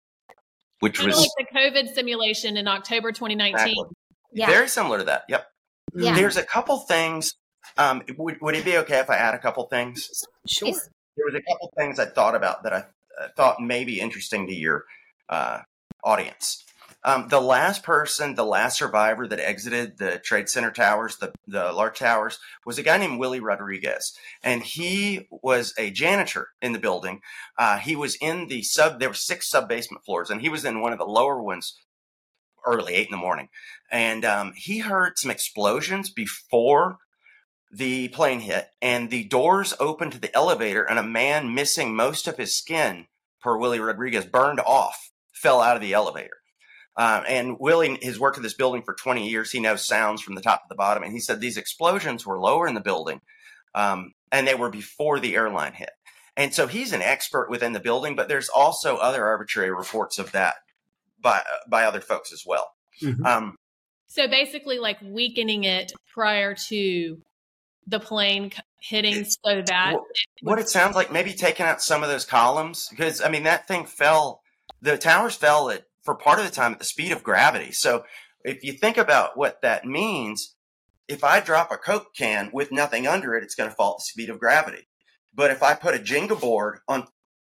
which kind was like the COVID simulation in October 2019. exactly- yeah, very similar to that. Yep. yeah. There's a couple things. Um, would, would it be okay if I add a couple things? Sure. It's- there was a couple things I thought about that I uh, thought may be interesting to your uh, audience. Um, the last person, the last survivor that exited the Trade Center towers, the, the large towers, was a guy named Willie Rodriguez. And he was a janitor in the building. Uh, he was in the sub, there were six sub basement floors, and he was in one of the lower ones early, eight in the morning. And um, he heard some explosions before the plane hit and the doors opened to the elevator and a man missing most of his skin per willie rodriguez burned off fell out of the elevator uh, and willie has worked in this building for 20 years he knows sounds from the top to the bottom and he said these explosions were lower in the building um, and they were before the airline hit. And so he's an expert within the building, but there's also other arbitrary reports of that by by other folks as well. Mm-hmm. Um, so basically, like weakening it prior to the plane hitting, so that what, it, what it sounds like, maybe taking out some of those columns, because I mean that thing fell. The towers fell at for part of the time at the speed of gravity. So if you think about what that means, if I drop a Coke can with nothing under it, it's going to fall at the speed of gravity. But if I put a Jenga board on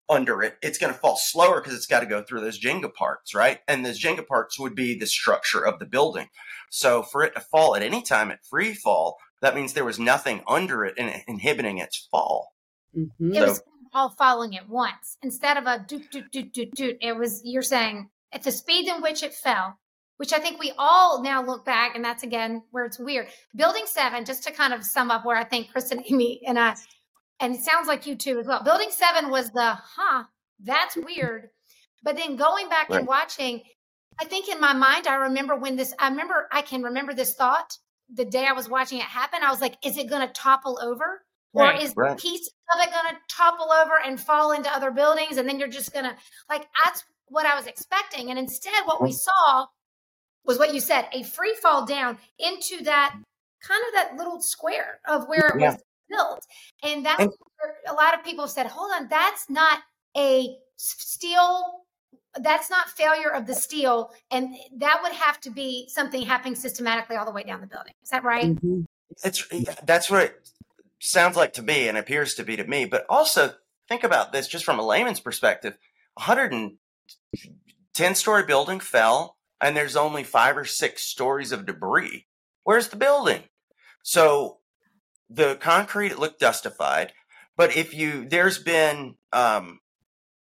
under it, it's going to fall slower because it's got to go through those Jenga parts, right? And those Jenga parts would be the structure of the building. So for it to fall at any time at free fall, that means there was nothing under it and inhibiting its fall. Mm-hmm. It so, was all falling at once instead of a doot doot doot doot doot. It was you're saying at the speed in which it fell, which I think we all now look back, and that's again where it's weird. Building seven, just to kind of sum up where I think Chris and Amy and I and it sounds like you too as well. Building seven was the, huh, that's weird. But then going back right. and watching, I think in my mind, I remember when this, I remember, I can remember this thought the day I was watching it happen. I was like, is it going to topple over? Right, or is right. the piece of it going to topple over and fall into other buildings? And then you're just going to, like, that's what I was expecting. And instead, what we saw was what you said a free fall down into that kind of that little square of where it yeah. was built. And that's and, a lot of people said, hold on, that's not a steel that's not failure of the steel and that would have to be something happening systematically all the way down the building is that right mm-hmm. it's that's what it sounds like to me and appears to be to me but also think about this just from a layman's perspective 110 story building fell and there's only five or six stories of debris. Where's the building? So the concrete looked dustified but if you there's been um,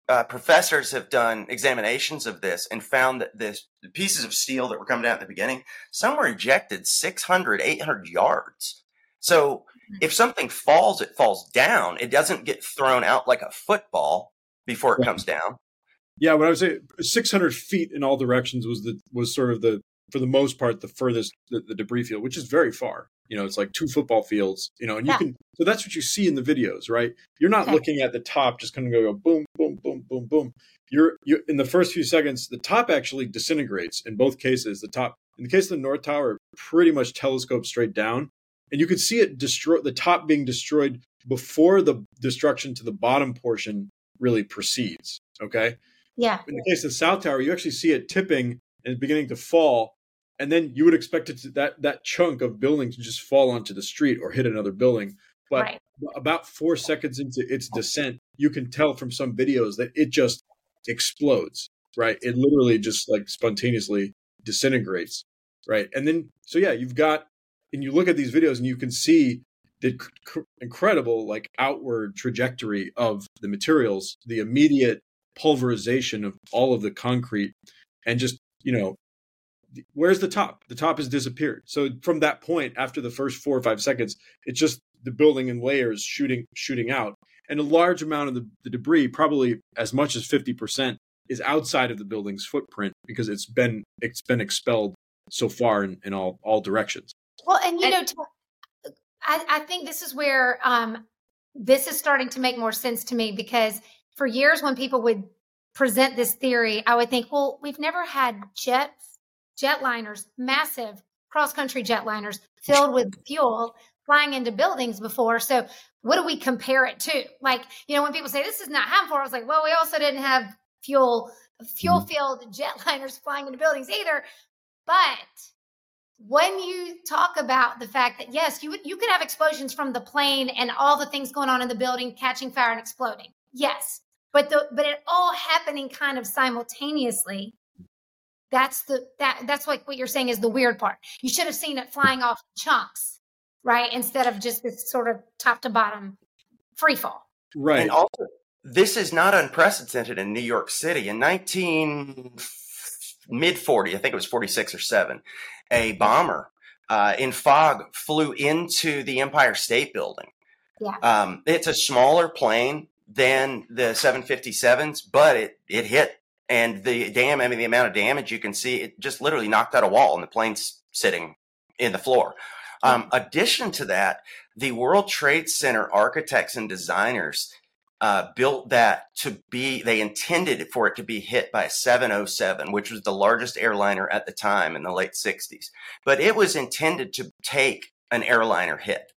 uh, professors have done examinations of this and found that this the pieces of steel that were coming out at the beginning some were ejected 600 800 yards. So if something falls it falls down. It doesn't get thrown out like a football before it comes down yeah what i would say 600 feet in all directions was the was sort of the for the most part the furthest the, the debris field which is very far. You know it's like two football fields you know and you yeah. can so that's what you see in the videos right? You're not okay. looking at the top just kind of go boom boom boom boom boom. You're you in the first few seconds the top actually disintegrates in both cases. The top in the case of the north tower pretty much telescopes straight down and you could see it destroy the top being destroyed before the destruction to the bottom portion really proceeds okay yeah. In the case of the south tower you actually see it tipping and beginning to fall and then you would expect it to, that that chunk of building to just fall onto the street or hit another building. But right. about four seconds into its descent you can tell from some videos that it just explodes right? It literally just like spontaneously disintegrates right? And then so yeah you've got and you look at these videos and you can see the incredible like outward trajectory of the materials the immediate pulverization of all of the concrete and just you know where's the top? The top has disappeared. So from that point, after the first four or five seconds, it's just the building in layers shooting shooting out, and a large amount of the, the debris, probably as much as fifty percent, is outside of the building's footprint because it's been it's been expelled so far in, in all all directions. Well, and you and, know, I, I think this is where um, this is starting to make more sense to me because for years when people would present this theory, I would think, well, we've never had jet jetliners, massive cross country jetliners filled with fuel flying into buildings before. So what do we compare it to? Like, you know, when people say this is not before, I was like, well, we also didn't have fuel fuel mm-hmm. filled jetliners flying into buildings either. But when you talk about the fact that yes, you you could have explosions from the plane and all the things going on in the building catching fire and exploding. Yes. But the but it all happening kind of simultaneously that's the that that's like what you're saying is the weird part. You should have seen it flying off chunks, right? Instead of just this sort of top to bottom free fall. Right. And also this is not unprecedented in New York City. In 19 mid 40, I think it was 46 or 7, a bomber uh, in fog flew into the Empire State Building. Yeah. Um, it's a smaller plane than the 757s, but it, it hit and the dam, I mean, the amount of damage you can see, it just literally knocked out a wall and the plane's sitting in the floor. Um, addition to that, the World Trade Center architects and designers uh, built that to be, they intended for it to be hit by a 707, which was the largest airliner at the time in the late 60s. But it was intended to take an airliner hit.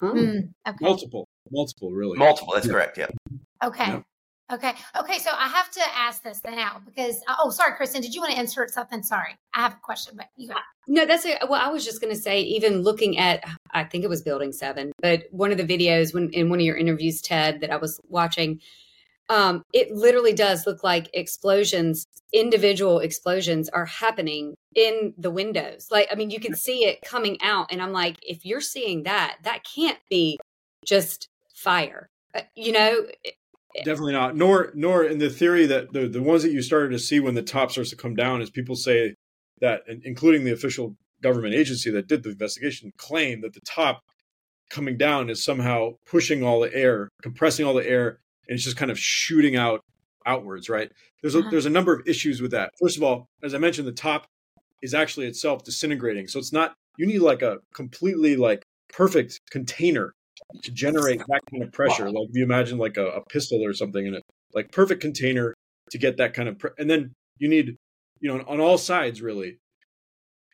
Mm, okay. Multiple, multiple, really. Multiple, that's Yeah. correct. Yeah. Okay. Yeah. Okay. Okay. So I have to ask this now because, oh, sorry, Kristen, did you want to insert something? Sorry. I have a question, but you go. No, that's a, well. I was just going to say, even looking at, I think it was Building Seven, but one of the videos when in one of your interviews, Ted, that I was watching, um, it literally does look like explosions, individual explosions are happening in the windows. Like, I mean, you can see it coming out, and I'm like, if you're seeing that, that can't be just fire. Uh, You know, Definitely not. Nor, nor in the theory that the the ones that you started to see when the top starts to come down is people say that, including the official government agency that did the investigation, claim that the top coming down is somehow pushing all the air, compressing all the air, and it's just kind of shooting out outwards. Right? There's a, Uh-huh. there's a number of issues with that. First of all, as I mentioned, the top is actually itself disintegrating, so it's not. You need like a completely like perfect container to generate that kind of pressure. Like if you imagine like a, a pistol or something in it, like perfect container to get that kind of, pre- and then you need, you know, on all sides really.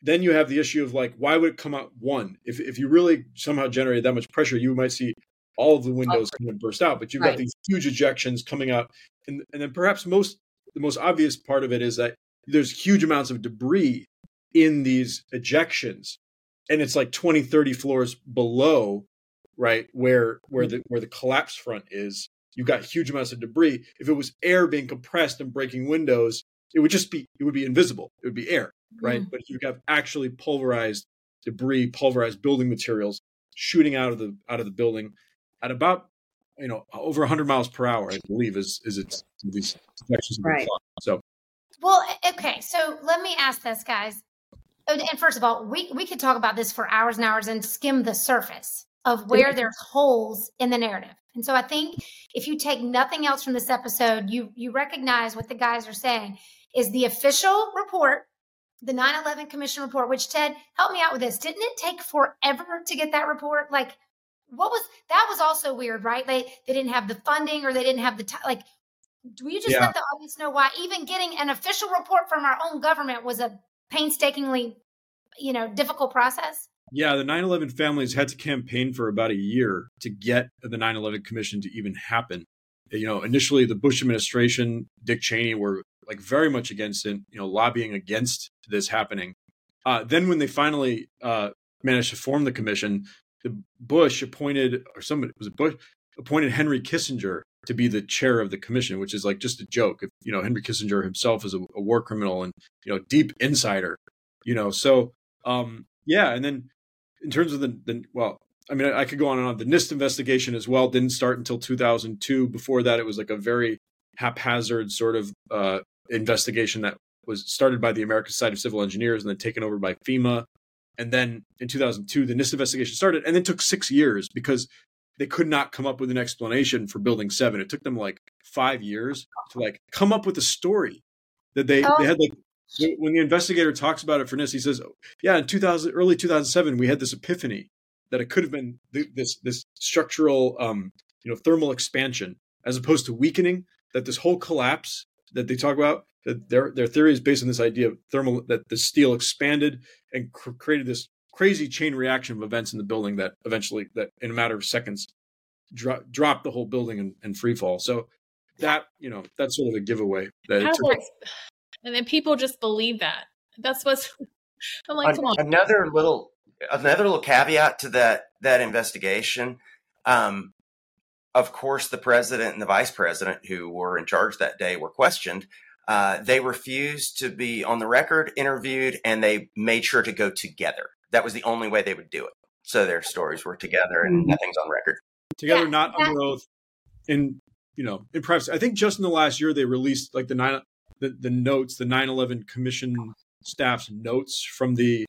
Then you have the issue of like, why would it come out one? If if you really somehow generated that much pressure, you might see all of the windows kind of burst out. But you've Right. got these huge ejections coming out, and and then perhaps most the most obvious part of it is that there's huge amounts of debris in these ejections and it's like 20 30 floors below right where where the where the collapse front is you've got huge amounts of debris if it was air being compressed and breaking windows it would just be it would be invisible it would be air right Mm. but you have actually pulverized debris pulverized building materials shooting out of the out of the building at about you know over 100 miles per hour i believe is is its these detections have Right. so Well, okay. So let me ask this, guys. And and first of all, we, we could talk about this for hours and hours and skim the surface of where there's holes in the narrative. And so I think if you take nothing else from this episode, you you recognize what the guys are saying is the official report, the 9/11 Commission report. Which Ted, help me out with this. Didn't it take forever to get that report? Like, what was that? Was also weird, right? They they didn't have the funding or they didn't have the time. Like, do you just Yeah. let the audience know why even getting an official report from our own government was a painstakingly, you know, difficult process? Yeah, the 9 11 families had to campaign for about a year to get the 9 11 Commission to even happen. You know, initially the Bush administration, Dick Cheney were like very much against it, you know, lobbying against this happening. Uh, then when they finally uh, managed to form the commission, the Bush appointed, or somebody was it Bush appointed Henry Kissinger to be the chair of the commission, which is like just a joke. If you know Henry Kissinger himself is a, a war criminal and you know deep insider, you know. So um, yeah, and then in terms of the, the well, I mean, I, I could go on and on. The NIST investigation as well didn't start until 2002. Before that, it was like a very haphazard sort of uh, investigation that was started by the American Society of Civil Engineers and then taken over by FEMA. And then in 2002, the NIST investigation started, and then took six years because they could not come up with an explanation for Building Seven. It took them like five years to like come up with a story that they Oh. they had like when- when the investigator talks about it for NIST, he says, "Yeah, in 2000, early 2007, we had this epiphany that it could have been th- this this structural, um, you know, thermal expansion as opposed to weakening. That this whole collapse that they talk about, that their their theory is based on this idea of thermal that the steel expanded and cr- created this crazy chain reaction of events in the building that eventually, that in a matter of seconds, dro- dropped the whole building in, in free fall. So." That you know, that's sort of a giveaway that it How took is- and then people just believe that. That's what's. I'm like, An- come on. Another little another little caveat to that that investigation. Um, of course, the president and the vice president who were in charge that day were questioned. Uh, they refused to be on the record, interviewed, and they made sure to go together. That was the only way they would do it. So their stories were together, and Mhm. nothing's on record. together, Yeah, not exactly. under oath, in you know, in privacy. I think just in the last year they released like the nine the, the notes, the 9/11 Commission staff's notes from the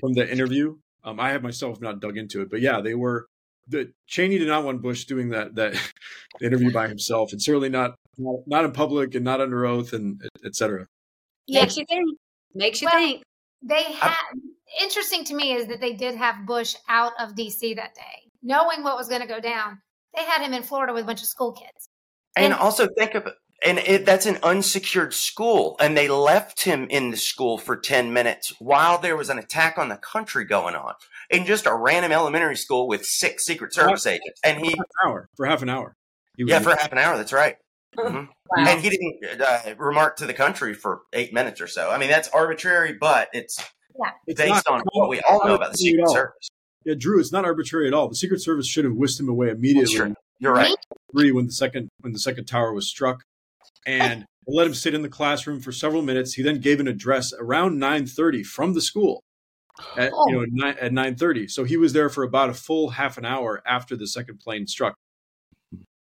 from the interview. Um, I have myself not dug into it, but yeah, they were. The Cheney did not want Bush doing that that interview by himself, and certainly not not in public and not under oath, and et cetera. Yeah, makes you think. Makes you Well, think. they had. interesting to me is that they did have Bush out of DC that day, knowing what was going to go down. They had him in Florida with a bunch of school kids. And, and also think of it, and it, that's an unsecured school, and they left him in the school for ten minutes while there was an attack on the country going on in just a random elementary school with six Secret Service agents, and he for half an hour for half an hour. yeah, for half an hour. That's right. Mm-hmm. Wow. And he didn't uh, remark to the country for eight minutes or so. I mean, that's arbitrary, but it's, yeah. it's based on what we all know about the Secret Service. Yeah, Drew, it's not arbitrary at all. The Secret Service should have whisked him away immediately. You're right. Three when the second when the second tower was struck, and let him sit in the classroom for several minutes. He then gave an address around nine thirty from the school. At, oh. you know at nine thirty, so he was there for about a full half an hour after the second plane struck.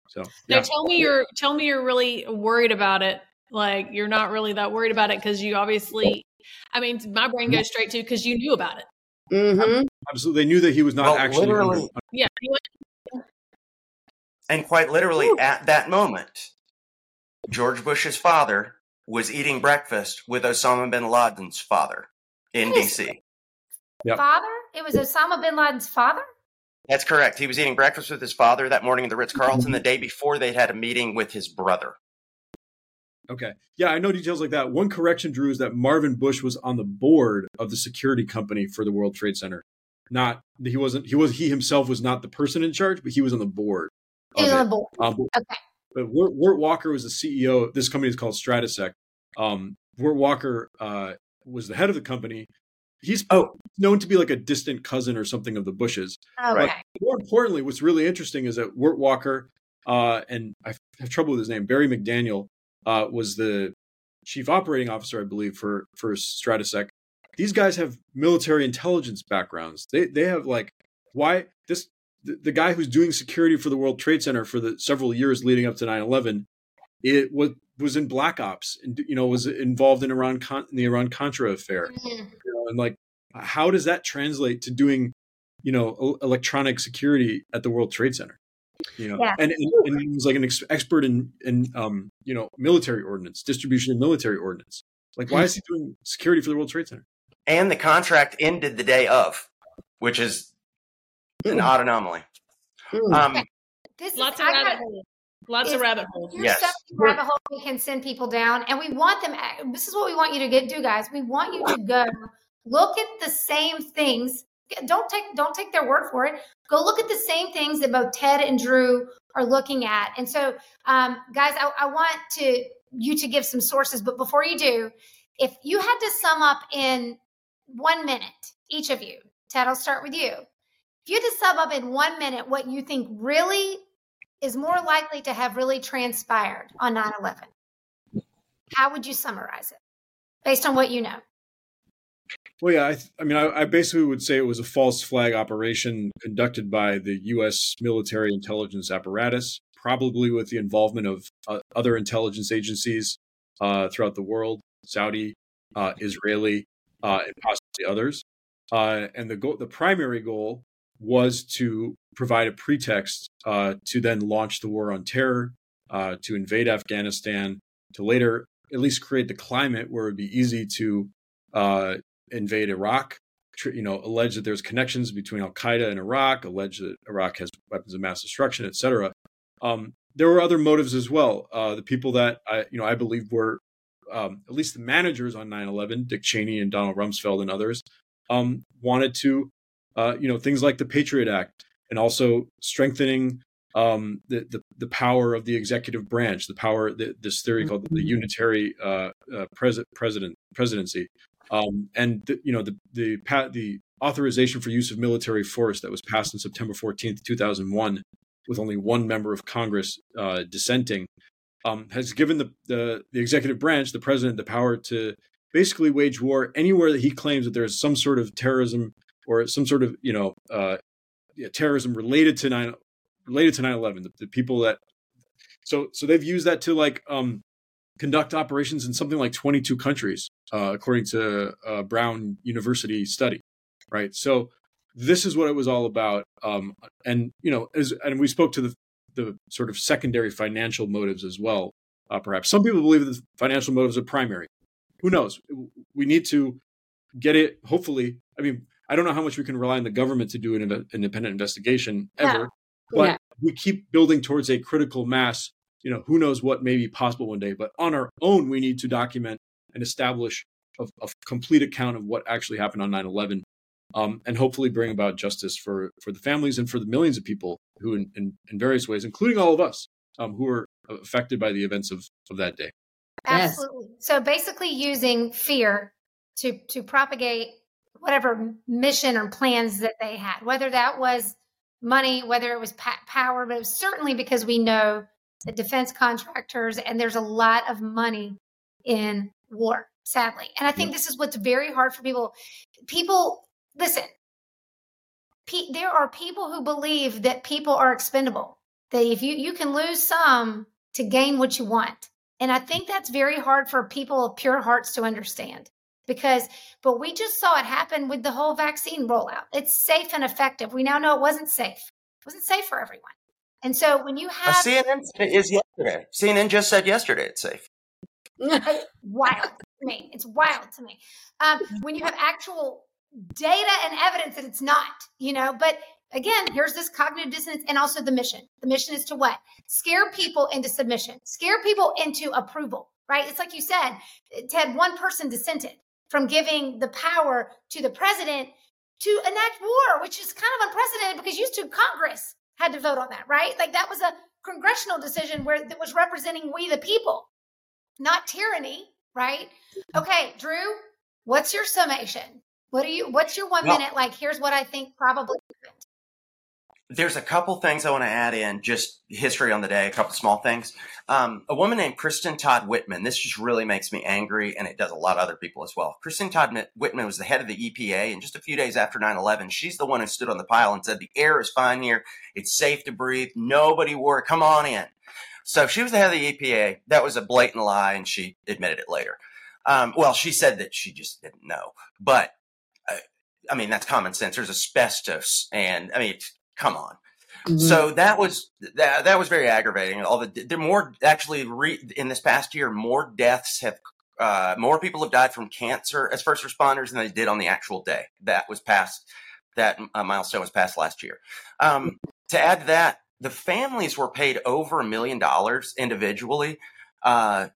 So yeah. now tell me you're tell me you're really worried about it. Like you're not really that worried about it because you obviously, I mean, my brain goes straight to because you knew about it. Mm-hmm. Absolutely, they knew that he was not well, actually. Literally, under, yeah. And quite literally, at that moment, George Bush's father was eating breakfast with Osama bin Laden's father in D.C. Yep. Father? It was Osama bin Laden's father? That's correct. He was eating breakfast with his father that morning at the Ritz Carlton. The day before, they'd had a meeting with his brother. Okay. Yeah, I know details like that. One correction, Drew, is that Marvin Bush was on the board of the security company for the World Trade Center. Not he wasn't he was he himself was not the person in charge, but he was on the board. He was on the board. Um, okay. But Wirt, Wirt, Walker was the CEO. This company is called Stratesec. Um, Wirt Walker uh, was the head of the company. He's oh. known to be like a distant cousin or something of the Bushes. Okay. But more importantly, what's really interesting is that Wirt Walker uh, and I have trouble with his name, Barry McDaniel, uh, was the chief operating officer, I believe, for for Stratesec. These guys have military intelligence backgrounds. They they have like why this the, the guy who's doing security for the World Trade Center for the several years leading up to 9/11 it was was in black ops and you know was involved in Iran in the Iran Contra affair. Mm-hmm. You know, and like how does that translate to doing you know electronic security at the World Trade Center? you know, yeah. and, and, and, he was like an ex- expert in in um, you know military ordnance, distribution of military ordnance. Like, why is he doing security for the World Trade Center? And the contract ended the day of, which is an odd anomaly. Um, this lots of rabbit holes. Lots of rabbit holes. Yes. rabbit hole we can send people down, and we want them. This is what we want you to get do, guys. We want you to go look at the same things don't take don't take their word for it go look at the same things that both ted and drew are looking at and so um, guys I, I, want to you to give some sources but before you do if you had to sum up in one minute each of you ted i'll start with you if you had to sum up in one minute what you think really is more likely to have really transpired on 9-11 how would you summarize it based on what you know well, yeah, I, I mean, I, I, basically would say it was a false flag operation conducted by the U.S. military intelligence apparatus, probably with the involvement of uh, other intelligence agencies uh, throughout the world, Saudi, uh, Israeli, uh, and possibly others. Uh, and the goal, the primary goal, was to provide a pretext uh, to then launch the war on terror, to invade Afghanistan, to later at least create the climate where it would be easy to uh, invade Iraq, you know, allege that there's connections between Al Qaeda and Iraq, allege that Iraq has weapons of mass destruction, etc. Um, there were other motives as well. Uh, the people that I, you know, I believe were um, at least the managers on 9/11, Dick Cheney and Donald Rumsfeld and others, um, wanted to, uh, you know, things like the Patriot Act and also strengthening um, the, the, the power of the executive branch, the power the, this theory called the mm-hmm. unitary uh, uh, pres- president presidency, um, and the, you know the the the authorization for use of military force that was passed on September 14th, 2001, with only one member of Congress uh, dissenting, um, has given the, the the executive branch, the president, the power to basically wage war anywhere that he claims that there is some sort of terrorism or some sort of you know uh, yeah, terrorism related to nine related to 9/11. The, the people that so so they've used that to like um, conduct operations in something like 22 countries, uh, according to a Brown University study. Right. So this is what it was all about. Um, and you know, as and we spoke to the the sort of secondary financial motives as well. Uh, perhaps some people believe that the financial motives are primary. Who knows? We need to get it. Hopefully, I mean, I don't know how much we can rely on the government to do an independent investigation ever, yeah. but yeah. we keep building towards a critical mass. You know, who knows what may be possible one day, but on our own, we need to document and establish a, a complete account of what actually happened on 9 11 um, and hopefully bring about justice for, for the families and for the millions of people who, in, in, in various ways, including all of us, um, who are affected by the events of, of that day. Absolutely. Yes. So basically, using fear to to propagate whatever mission or plans that they had, whether that was money, whether it was power, but it was certainly because we know that defense contractors and there's a lot of money in war, sadly. And I think this is what's very hard for people. People, listen, pe- there are people who believe that people are expendable, that if you, you can lose some to gain what you want. And I think that's very hard for people of pure hearts to understand because but we just saw it happen with the whole vaccine rollout. It's safe and effective. We now know it wasn't safe. It wasn't safe for everyone. And so when you have cnn is yesterday. Cnn just said yesterday it's safe. Wild to me. It's wild to me. Um, when you have actual data and evidence that it's not you know but again here's this cognitive dissonance and also the mission. The mission is to what? Scare people into submission. Scare people into approval right? It's like you said ted one person dissented from giving the power to the president to enact war, which is kind of unprecedented because used to Congress had to vote on that, right? Like that was a congressional decision where it was representing we the people, not tyranny, right? Okay, Drew, what's your summation? What do you what's your one well, minute like here's what I think probably? There's a couple things I want to add in, just history on the day, a couple small things. Um, a woman named Kristen Todd Whitman, this just really makes me angry, and it does a lot of other people as well. Kristen Todd Whitman was the head of the EPA, and just a few days after 9 11, she's the one who stood on the pile and said, The air is fine here. It's safe to breathe. Nobody worry. Come on in. So she was the head of the EPA. That was a blatant lie, and she admitted it later. Um, well, she said that she just didn't know. But uh, I mean, that's common sense. There's asbestos, and I mean, come on. Mm-hmm. So that was that, that was very aggravating. All the there more actually re, in this past year, more deaths have uh, more people have died from cancer as first responders than they did on the actual day. That was passed. That uh, milestone was passed last year. Um, to add to that, the families were paid over a million dollars individually uh,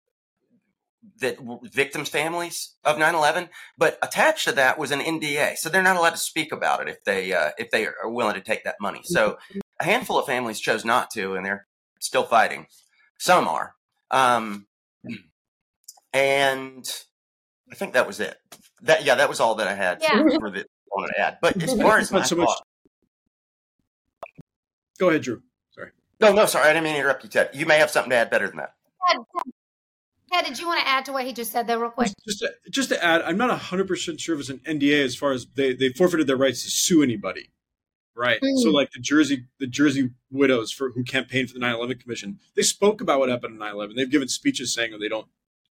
that victims' families of 9/11, but attached to that was an NDA, so they're not allowed to speak about it if they uh, if they are willing to take that money. So a handful of families chose not to, and they're still fighting. Some are, um, and I think that was it. That yeah, that was all that I had yeah. for the wanted to add. But as far as my so thought, go ahead, Drew. Sorry. No, no, sorry, I didn't mean to interrupt you, Ted. You may have something to add better than that. Yeah, did you want to add to what he just said there, real quick? Just to, just to add, I'm not 100% sure if it's an NDA as far as they, they forfeited their rights to sue anybody. Right. Mm. So like the Jersey the Jersey widows for who campaigned for the 9/11 commission, they spoke about what happened on 9/11. They've given speeches saying they don't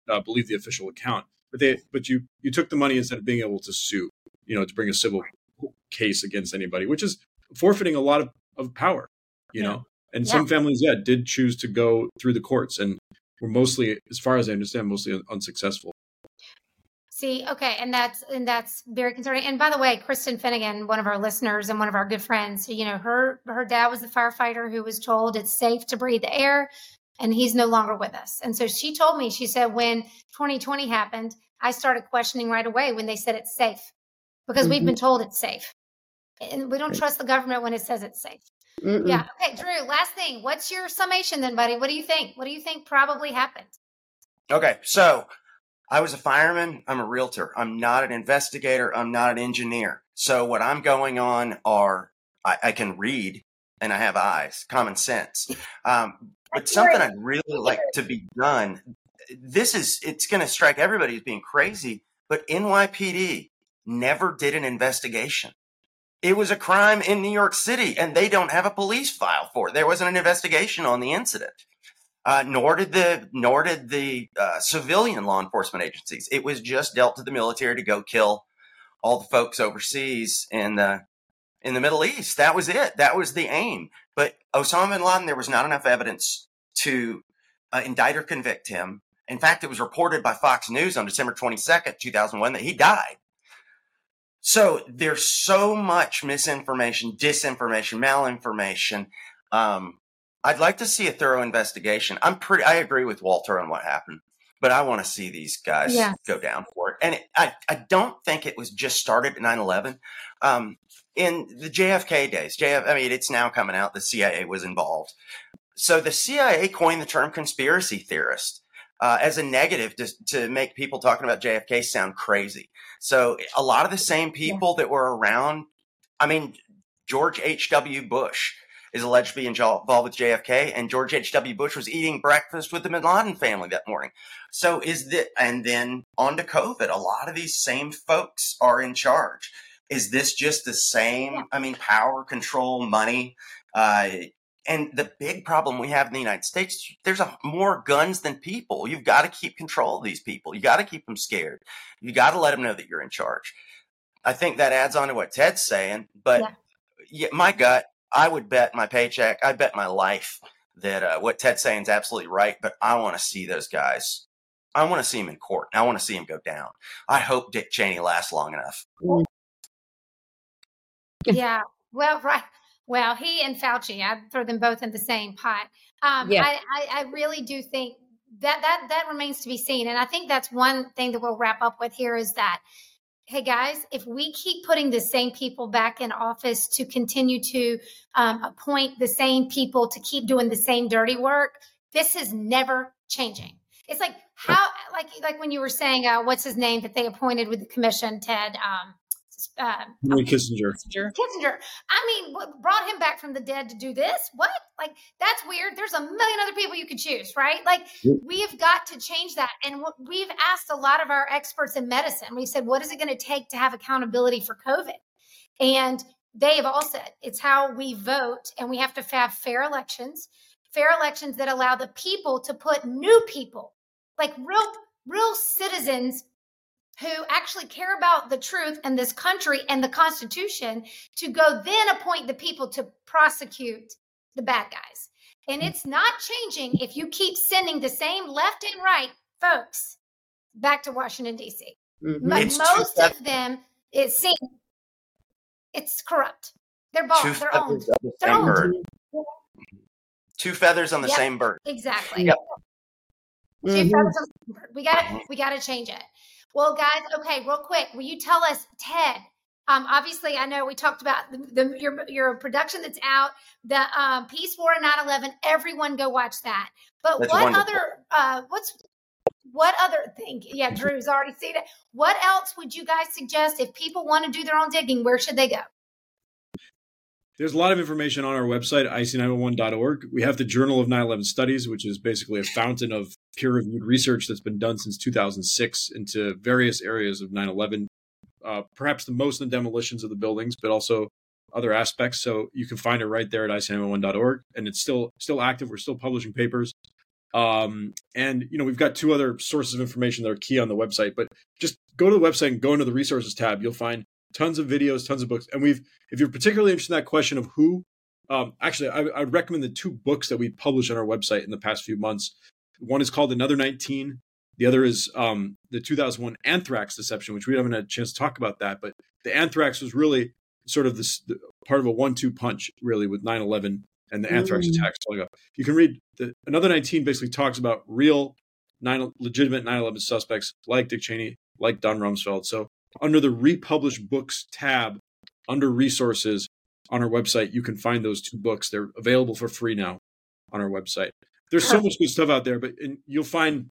uh, believe the official account. But they but you you took the money instead of being able to sue, you know, to bring a civil case against anybody, which is forfeiting a lot of, of power, you yeah. know. And yeah. some families, yeah, did choose to go through the courts. And were mostly, as far as I understand, mostly unsuccessful. See, okay, and that's and that's very concerning. And by the way, Kristen Finnegan, one of our listeners and one of our good friends, you know, her her dad was a firefighter who was told it's safe to breathe the air, and he's no longer with us. And so she told me, she said, when 2020 happened, I started questioning right away when they said it's safe, because mm-hmm. we've been told it's safe, and we don't trust the government when it says it's safe. Mm-mm. Yeah. Okay, Drew, last thing. What's your summation then, buddy? What do you think? What do you think probably happened? Okay, so I was a fireman. I'm a realtor. I'm not an investigator. I'm not an engineer. So what I'm going on are I, I can read and I have eyes, common sense. Um, but something I'd really like to be done. This is it's going to strike everybody as being crazy, but NYPD never did an investigation. It was a crime in New York City, and they don't have a police file for it. There wasn't an investigation on the incident. Uh, nor did the nor did the uh, civilian law enforcement agencies. It was just dealt to the military to go kill all the folks overseas in the in the Middle East. That was it. That was the aim. But Osama bin Laden, there was not enough evidence to uh, indict or convict him. In fact, it was reported by Fox News on December twenty second, two thousand one, that he died. So there's so much misinformation, disinformation, malinformation. Um, I'd like to see a thorough investigation. I'm pretty. I agree with Walter on what happened, but I want to see these guys Yes. go down for it. And it, I, I don't think it was just started at 9/11. Um, in the JFK days, JF, I mean, it's now coming out the CIA was involved. So the CIA coined the term conspiracy theorist uh, as a negative to, to make people talking about JFK sound crazy. So a lot of the same people that were around, I mean, George H.W. Bush is alleged to be involved with JFK, and George H.W. Bush was eating breakfast with the Bin Laden family that morning. So is that, and then on to COVID, a lot of these same folks are in charge. Is this just the same? Yeah. I mean, power, control, money. Uh, and the big problem we have in the United States, there's a, more guns than people. You've got to keep control of these people. You got to keep them scared. You got to let them know that you're in charge. I think that adds on to what Ted's saying, but Yeah. yeah, my gut, I would bet my paycheck, I bet my life that uh, what Ted's saying is absolutely right. But I want to see those guys. I want to see him in court. I want to see him go down. I hope Dick Cheney lasts long enough. Yeah. Well, right. Well, he and Fauci, I'd throw them both in the same pot. Um, Yeah. I, I, I really do think that that that remains to be seen, and I think that's one thing that we'll wrap up with here is that, hey guys, if we keep putting the same people back in office to continue to um, appoint the same people to keep doing the same dirty work, this is never changing. It's like how, like, like when you were saying, uh, what's his name that they appointed with the commission, Ted. Um, uh, Henry Kissinger. Sure. Kissinger. I mean, what brought him back from the dead to do this? What? Like, that's weird. There's a million other people you could choose, right? Like, Yep. we have got to change that. And what we've asked a lot of our experts in medicine, we said, what is it going to take to have accountability for COVID? And they have all said it's how we vote, and we have to have fair elections, fair elections that allow the people to put new people, like real, real citizens who actually care about the truth and this country and the Constitution to go then appoint the people to prosecute the bad guys. And it's not changing if you keep sending the same left and right folks back to Washington, D.C. Mhm. Mo- It's most bad. of them, it seems, it's corrupt. They're bought, Two they're owned. feathers on the They're same owned. bird. Two feathers on the Yep. same bird. Exactly. Yep. Two Mhm. feathers on the bird. We got we got to change it. Well, guys, okay, real quick, will you tell us, Ted? Um, obviously, I know we talked about the, the your your production that's out, the um, Peace War and 9/11. Everyone, go watch that. But That's what wonderful. other uh, what's what other thing? Yeah, Drew's already seen it. What else would you guys suggest if people want to do their own digging? Where should they go? There's a lot of information on our website, ic911.org. We have the Journal of 9 11 Studies, which is basically a fountain of peer reviewed research that's been done since 2006 into various areas of 9 11, uh, perhaps the most in the demolitions of the buildings, but also other aspects. So you can find it right there at ic911.org. And it's still still active. We're still publishing papers. Um, and, you know, we've got two other sources of information that are key on the website, but just go to the website and go into the resources tab. You'll find tons of videos, tons of books. And we've, if you're particularly interested in that question of who, um, actually, I, I recommend the two books that we published on our website in the past few months. One is called Another 19. The other is um, the 2001 anthrax deception, which we haven't had a chance to talk about that. But the anthrax was really sort of this the, part of a one-two punch, really, with 9/11 and the anthrax Mm. attacks. You can read the, Another 19 basically talks about real, nine, legitimate 9/11 suspects like Dick Cheney, like Don Rumsfeld. So under the republished books tab, under resources on our website, you can find those two books. They're available for free now on our website. There's so much good stuff out there, but and you'll find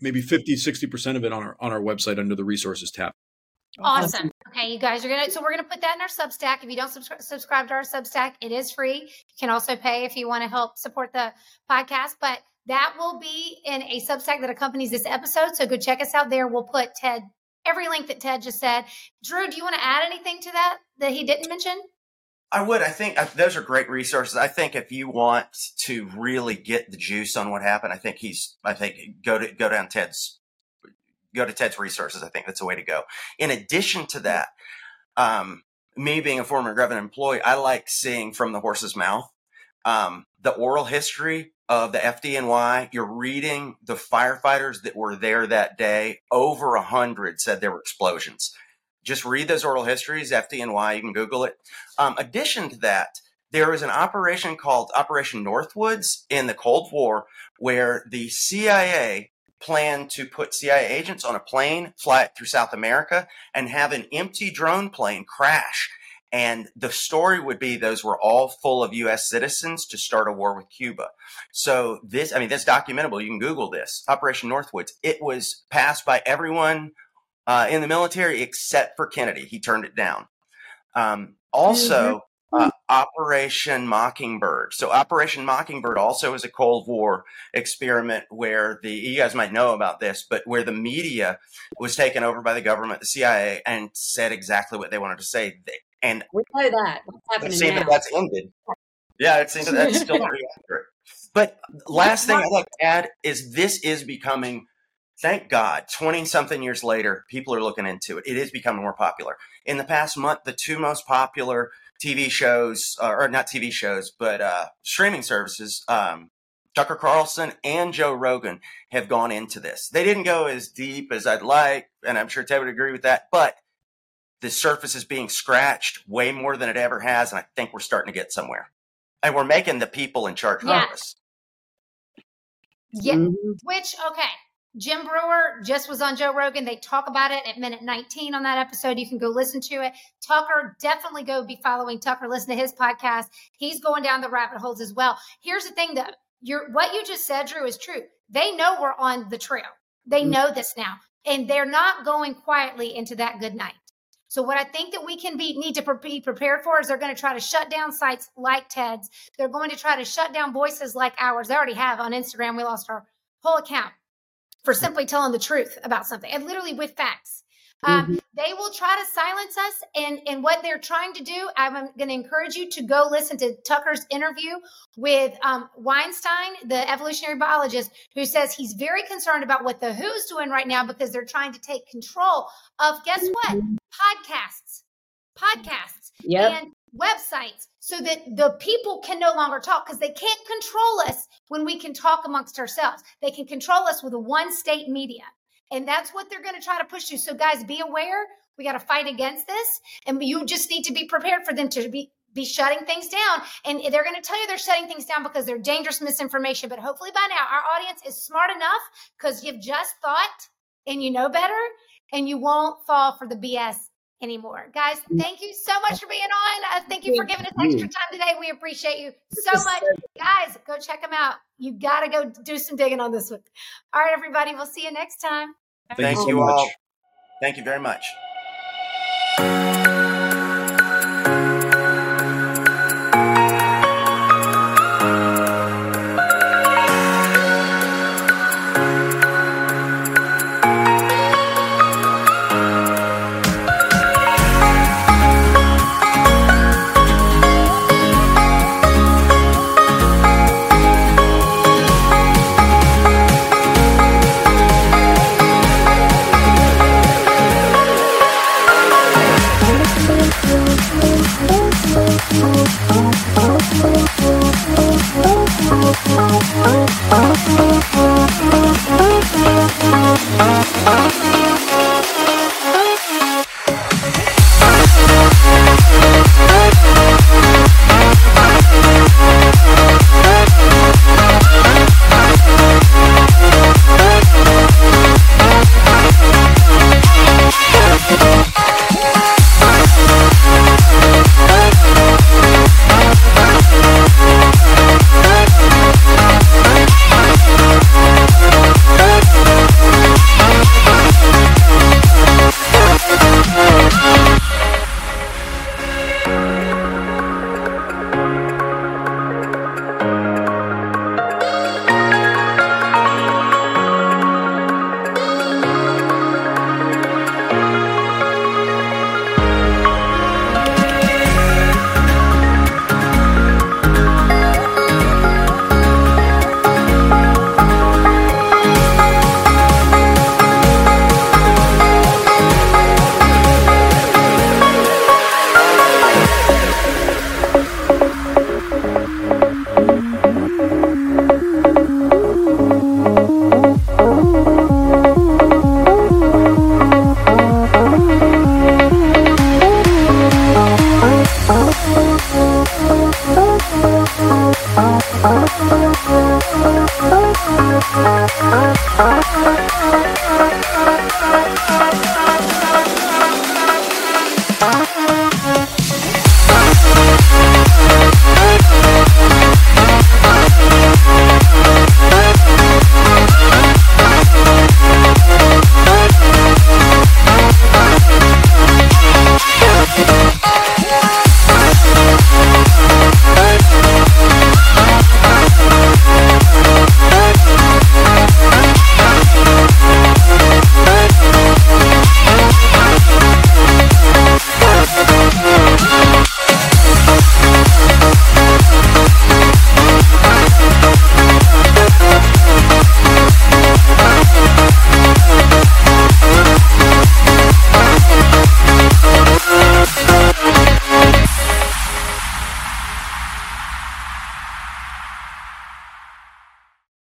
maybe 50, 60% of it on our on our website under the resources tab. Awesome. Okay, you guys are gonna. So we're gonna put that in our Substack. If you don't subscri- subscribe to our Substack, it is free. You can also pay if you want to help support the podcast. But that will be in a Substack that accompanies this episode. So go check us out there. We'll put Ted every link that Ted just said. Drew, do you want to add anything to that that he didn't mention? I would. I think those are great resources. I think if you want to really get the juice on what happened, I think he's. I think go to go down Ted's. Go to Ted's resources. I think that's the way to go. In addition to that, um, me being a former government employee, I like seeing from the horse's mouth um, the oral history of the FDNY. You're reading the firefighters that were there that day. Over a hundred said there were explosions. Just read those oral histories, FDNY, you can Google it. Um, addition to that, there was an operation called Operation Northwoods in the Cold War where the CIA planned to put CIA agents on a plane, fly it through South America, and have an empty drone plane crash. And the story would be those were all full of U.S. citizens to start a war with Cuba. So this, I mean, that's documentable. You can Google this Operation Northwoods. It was passed by everyone uh, in the military except for Kennedy. He turned it down. Um, also, uh, Operation Mockingbird. So Operation Mockingbird also is a Cold War experiment where the you guys might know about this, but where the media was taken over by the government, the CIA, and said exactly what they wanted to say. And we know that. What's happening it now? that that's ended. Yeah, it seems that that's still pretty accurate. But last thing I'd like to add is this is becoming thank God, 20 something years later, people are looking into it. It is becoming more popular. In the past month, the two most popular TV shows, uh, or not TV shows, but uh, streaming services, um, Tucker Carlson and Joe Rogan have gone into this. They didn't go as deep as I'd like, and I'm sure Ted would agree with that, but the surface is being scratched way more than it ever has, and I think we're starting to get somewhere. And we're making the people in charge Yeah. nervous. Yeah. Mhm. Which, okay. Jim Breuer just was on Joe Rogan. They talk about it at minute 19 on that episode. You can go listen to it. Tucker, definitely go be following Tucker. Listen to his podcast. He's going down the rabbit holes as well. Here's the thing that you're what you just said, Drew, is true. They know we're on the trail. They Mhm. know this now. And they're not going quietly into that good night. So what I think that we can be need to be prepared for is they're going to try to shut down sites like Ted's. They're going to try to shut down voices like ours. They already have on Instagram. We lost our whole account for simply telling the truth about something and literally with facts. Um, They will try to silence us, and and what they're trying to do. I'm going to encourage you to go listen to Tucker's interview with um, Weinstein, the evolutionary biologist, who says he's very concerned about what the WHO's doing right now because they're trying to take control of guess what podcasts, podcasts, Yep. and websites so that the people can no longer talk because they can't control us when we can talk amongst ourselves. They can control us with a one state media. And that's what they're going to try to push you. So, guys, be aware. We got to fight against this. And you just need to be prepared for them to be, be shutting things down. And they're going to tell you they're shutting things down because they're dangerous misinformation. But hopefully by now, our audience is smart enough because you've just thought and you know better and you won't fall for the BS anymore. Guys, thank you so much for being on. Uh, thank you for giving us extra time today. We appreciate you so much. Guys, go check them out. You got to go do some digging on this one. All right, everybody. We'll see you next time. Thank so you much. all. Thank you very much. Oh,